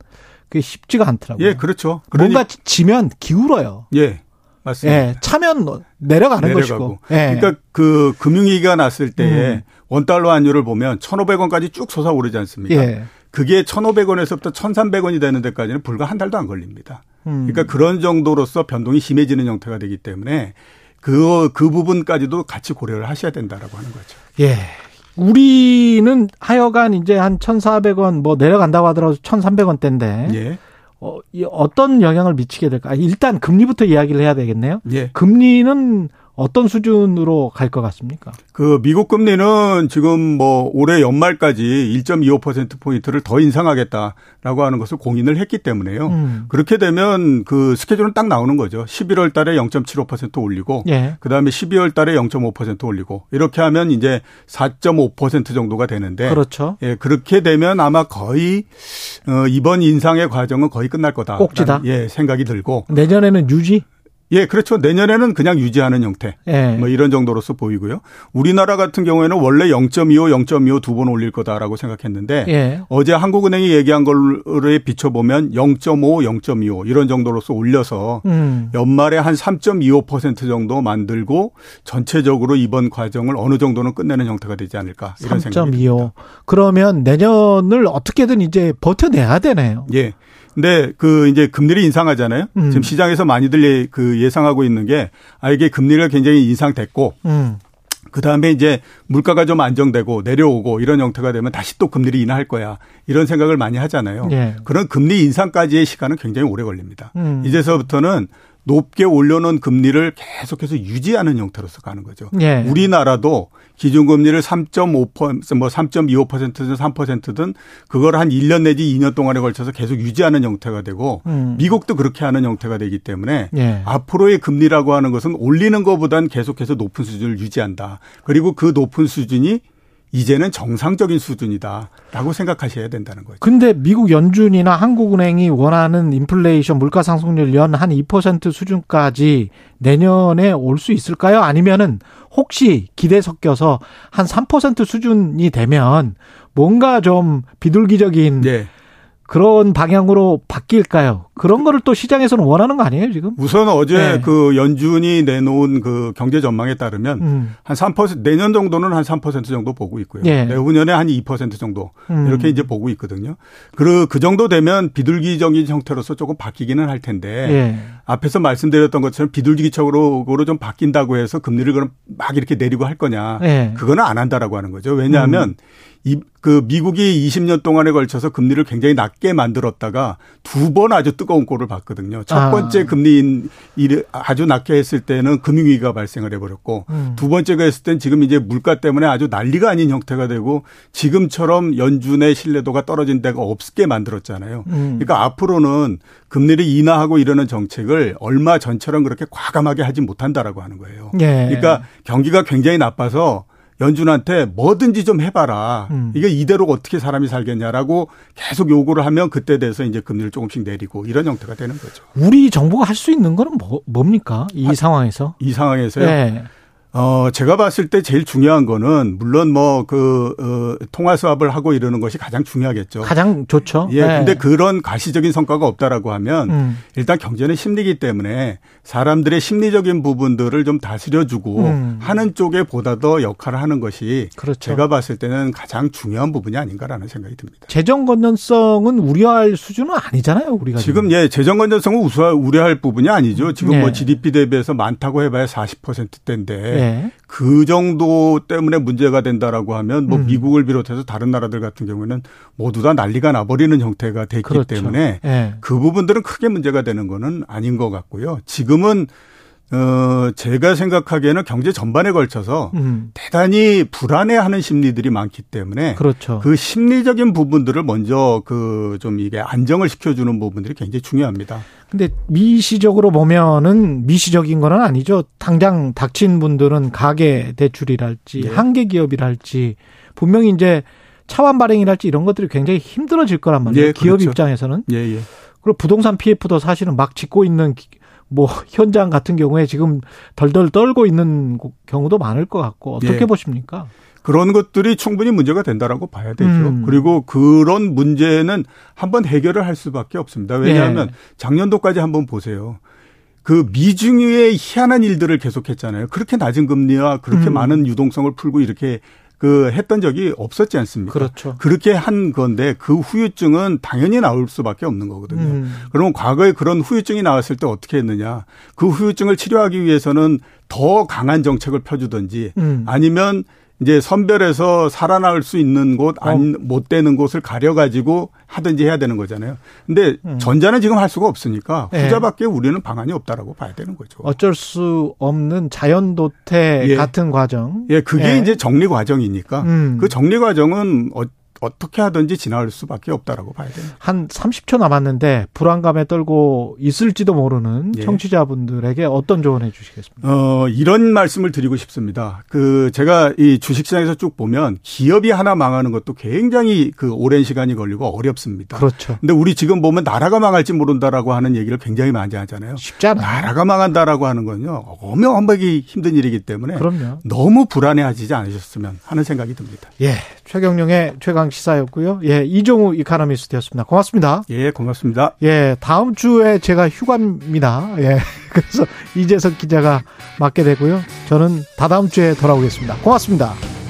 그게 쉽지가 않더라고요. 예, 그렇죠. 뭔가 지면 기울어요. 예, 맞습니다. 예, 차면 내려가는 내려가고. 것이고. 예. 그러니까 그 금융위기가 났을 때에 음. 원달러 환율을 보면 1,500원까지 쭉 솟아오르지 않습니까? 예. 그게 1,500원에서부터 1,300원이 되는 데까지는 불과 한 달도 안 걸립니다. 음. 그러니까 그런 정도로서 변동이 심해지는 형태가 되기 때문에 그, 그 부분까지도 같이 고려를 하셔야 된다라고 하는 거죠. 예. 우리는 하여간 이제 한 1,400원 뭐 내려간다고 하더라도 1,300원대인데 예. 어, 이 어떤 영향을 미치게 될까? 아, 일단 금리부터 이야기를 해야 되겠네요. 예. 금리는 어떤 수준으로 갈 것 같습니까? 그 미국 금리는 지금 뭐 올해 연말까지 1.25% 포인트를 더 인상하겠다라고 하는 것을 공인을 했기 때문에요. 음. 그렇게 되면 그 스케줄은 딱 나오는 거죠. 11월 달에 0.75% 올리고 예. 그다음에 12월 달에 0.5% 올리고 이렇게 하면 이제 4.5% 정도가 되는데 그렇죠. 예, 그렇게 되면 아마 거의 어 이번 인상의 과정은 거의 끝날 거다. 꼭지다? 예, 생각이 들고 내년에는 유지? 예, 그렇죠. 내년에는 그냥 유지하는 형태. 예. 뭐 이런 정도로서 보이고요. 우리나라 같은 경우에는 원래 0.25, 0.25 두 번 올릴 거다라고 생각했는데 예. 어제 한국은행이 얘기한 걸에 비춰보면 0.5, 0.25 이런 정도로서 올려서 음. 연말에 한 3.25% 정도 만들고 전체적으로 이번 과정을 어느 정도는 끝내는 형태가 되지 않을까 이런. 3.25. 그러면 내년을 어떻게든 이제 버텨내야 되네요. 예. 근데 그 이제 금리를 인상하잖아요. 음. 지금 시장에서 많이들 예- 그 예상하고 있는 게 아 이게 금리가 굉장히 인상됐고 음. 그 다음에 이제 물가가 좀 안정되고 내려오고 이런 형태가 되면 다시 또 금리를 인하할 거야. 이런 생각을 많이 하잖아요. 예. 그런 금리 인상까지의 시간은 굉장히 오래 걸립니다. 음. 이제서부터는 높게 올려놓은 금리를 계속해서 유지하는 형태로서 가는 거죠. 예. 우리나라도 기준금리를 3.5%, 뭐 3.25%든 3%든 그걸 한 1년 내지 2년 동안에 걸쳐서 계속 유지하는 형태가 되고 음. 미국도 그렇게 하는 형태가 되기 때문에 예. 앞으로의 금리라고 하는 것은 올리는 것보단 계속해서 높은 수준을 유지한다. 그리고 그 높은 수준이 이제는 정상적인 수준이다라고 생각하셔야 된다는 거죠. 근데 미국 연준이나 한국은행이 원하는 인플레이션 물가 상승률 연 한 2% 수준까지 내년에 올 수 있을까요? 아니면은 혹시 기대 섞여서 한 3% 수준이 되면 뭔가 좀 비둘기적인 네. 그런 방향으로 바뀔까요? 그런 거를 또 시장에서는 원하는 거 아니에요, 지금? 우선 어제 네. 그 연준이 내놓은 그 경제 전망에 따르면 음. 한3% 내년 정도는 한 3% 정도 보고 있고요. 예. 내후년에 한 2% 정도 음. 이렇게 이제 보고 있거든요. 그, 그 정도 되면 비둘기적인 형태로서 조금 바뀌기는 할 텐데 예. 앞에서 말씀드렸던 것처럼 비둘기적으로 좀 바뀐다고 해서 금리를 그럼 막 이렇게 내리고 할 거냐. 예. 그거는 안 한다라고 하는 거죠. 왜냐하면 음. 이, 그 미국이 20년 동안에 걸쳐서 금리를 굉장히 낮게 만들었다가 두 번 아주 뜨거운 꼴을 봤거든요. 첫 아. 번째 금리 일 아주 낮게 했을 때는 금융위기가 발생을 해버렸고 음. 두 번째가 했을 땐 지금 이제 물가 때문에 아주 난리가 아닌 형태가 되고 지금처럼 연준의 신뢰도가 떨어진 데가 없게 만들었잖아요. 음. 그러니까 앞으로는 금리를 인하하고 이러는 정책을 얼마 전처럼 그렇게 과감하게 하지 못한다라고 하는 거예요. 예. 그러니까 경기가 굉장히 나빠서 연준한테 뭐든지 좀 해봐라. 음. 이게 이대로 어떻게 사람이 살겠냐라고 계속 요구를 하면 그때 돼서 이제 금리를 조금씩 내리고 이런 형태가 되는 거죠. 우리 정부가 할 수 있는 거는 뭐, 뭡니까? 이 아, 상황에서? 이 상황에서요. 예. 어, 제가 봤을 때 제일 중요한 거는 물론 뭐 그, 어, 통화 수합을 하고 이러는 것이 가장 중요하겠죠. 가장 좋죠. 예, 근데 그런 가시적인 성과가 없다라고 하면 음. 일단 경제는 심리기 때문에 사람들의 심리적인 부분들을 좀 다스려주고 음. 하는 쪽에 보다 더 역할을 하는 것이 그렇죠. 제가 봤을 때는 가장 중요한 부분이 아닌가라는 생각이 듭니다. 재정 건전성은 우려할 수준은 아니잖아요, 우리가. 지금 예 재정 건전성은 우수할 우려할 부분이 아니죠. 지금 예. 뭐 GDP 대비해서 많다고 해봐야 40%대인데 예. 그 정도 때문에 문제가 된다라고 하면 뭐 음. 미국을 비롯해서 다른 나라들 같은 경우에는 모두 다 난리가 나버리는 형태가 됐기 그렇죠. 때문에 예. 그 부분들은 크게 문제가 되는 거는 아닌 것 같고요. 지금은 어 제가 생각하기에는 경제 전반에 걸쳐서 음. 대단히 불안해하는 심리들이 많기 때문에 그렇죠. 그 심리적인 부분들을 먼저 그 좀 이게 안정을 시켜주는 부분들이 굉장히 중요합니다. 근데 미시적으로 보면은 미시적인 건 아니죠. 당장 닥친 분들은 가계 대출이랄지 예. 한계 기업이랄지 분명히 이제 차환 발행이랄지 이런 것들이 굉장히 힘들어질 거란 말이에요. 예, 기업 그렇죠. 입장에서는. 예, 예. 그리고 부동산 PF도 사실은 막 짓고 있는 기- 뭐 현장 같은 경우에 지금 덜덜 떨고 있는 고- 경우도 많을 것 같고 어떻게 예. 보십니까? 그런 것들이 충분히 문제가 된다라고 봐야 되죠. 음. 그리고 그런 문제는 한번 해결을 할 수밖에 없습니다. 왜냐하면 예. 작년도까지 한번 보세요. 그 미중유의 희한한 일들을 계속했잖아요. 그렇게 낮은 금리와 그렇게 음. 많은 유동성을 풀고 이렇게 그 했던 적이 없었지 않습니까? 그렇죠. 그렇게 한 건데 그 후유증은 당연히 나올 수밖에 없는 거거든요. 음. 그러면 과거에 그런 후유증이 나왔을 때 어떻게 했느냐? 그 후유증을 치료하기 위해서는 더 강한 정책을 펴주든지 음. 아니면 이제 선별해서 살아날 수 있는 곳, 어. 안, 못 되는 곳을 가려가지고 하든지 해야 되는 거잖아요. 근데 음. 전자는 지금 할 수가 없으니까 예. 후자밖에 우리는 방안이 없다라고 봐야 되는 거죠. 어쩔 수 없는 자연도태 예. 같은 과정. 예, 그게 예. 이제 정리 과정이니까 음. 그 정리 과정은 어, 어떻게 하든지 지나갈 수밖에 없다라고 봐야 됩니다. 한 30초 남았는데 불안감에 떨고 있을지도 모르는 예. 청취자분들에게 어떤 조언해 주시겠습니까? 어, 이런 말씀을 드리고 싶습니다. 그, 제가 이 주식시장에서 쭉 보면 기업이 하나 망하는 것도 굉장히 그 오랜 시간이 걸리고 어렵습니다. 그렇죠. 근데 우리 지금 보면 나라가 망할지 모른다라고 하는 얘기를 굉장히 많이 하잖아요. 쉽지 않아요. 나라가 망한다라고 하는 건요, 어마어마하게 힘든 일이기 때문에 그럼요. 너무 불안해하지 않으셨으면 하는 생각이 듭니다. 예. 최경령의 최강 시사였고요. 예. 이종우 이카노미스트였습니다. 고맙습니다. 예, 고맙습니다. 예. 다음 주에 제가 휴가입니다. 예. 그래서 이재석 기자가 맡게 되고요. 저는 다다음 주에 돌아오겠습니다. 고맙습니다.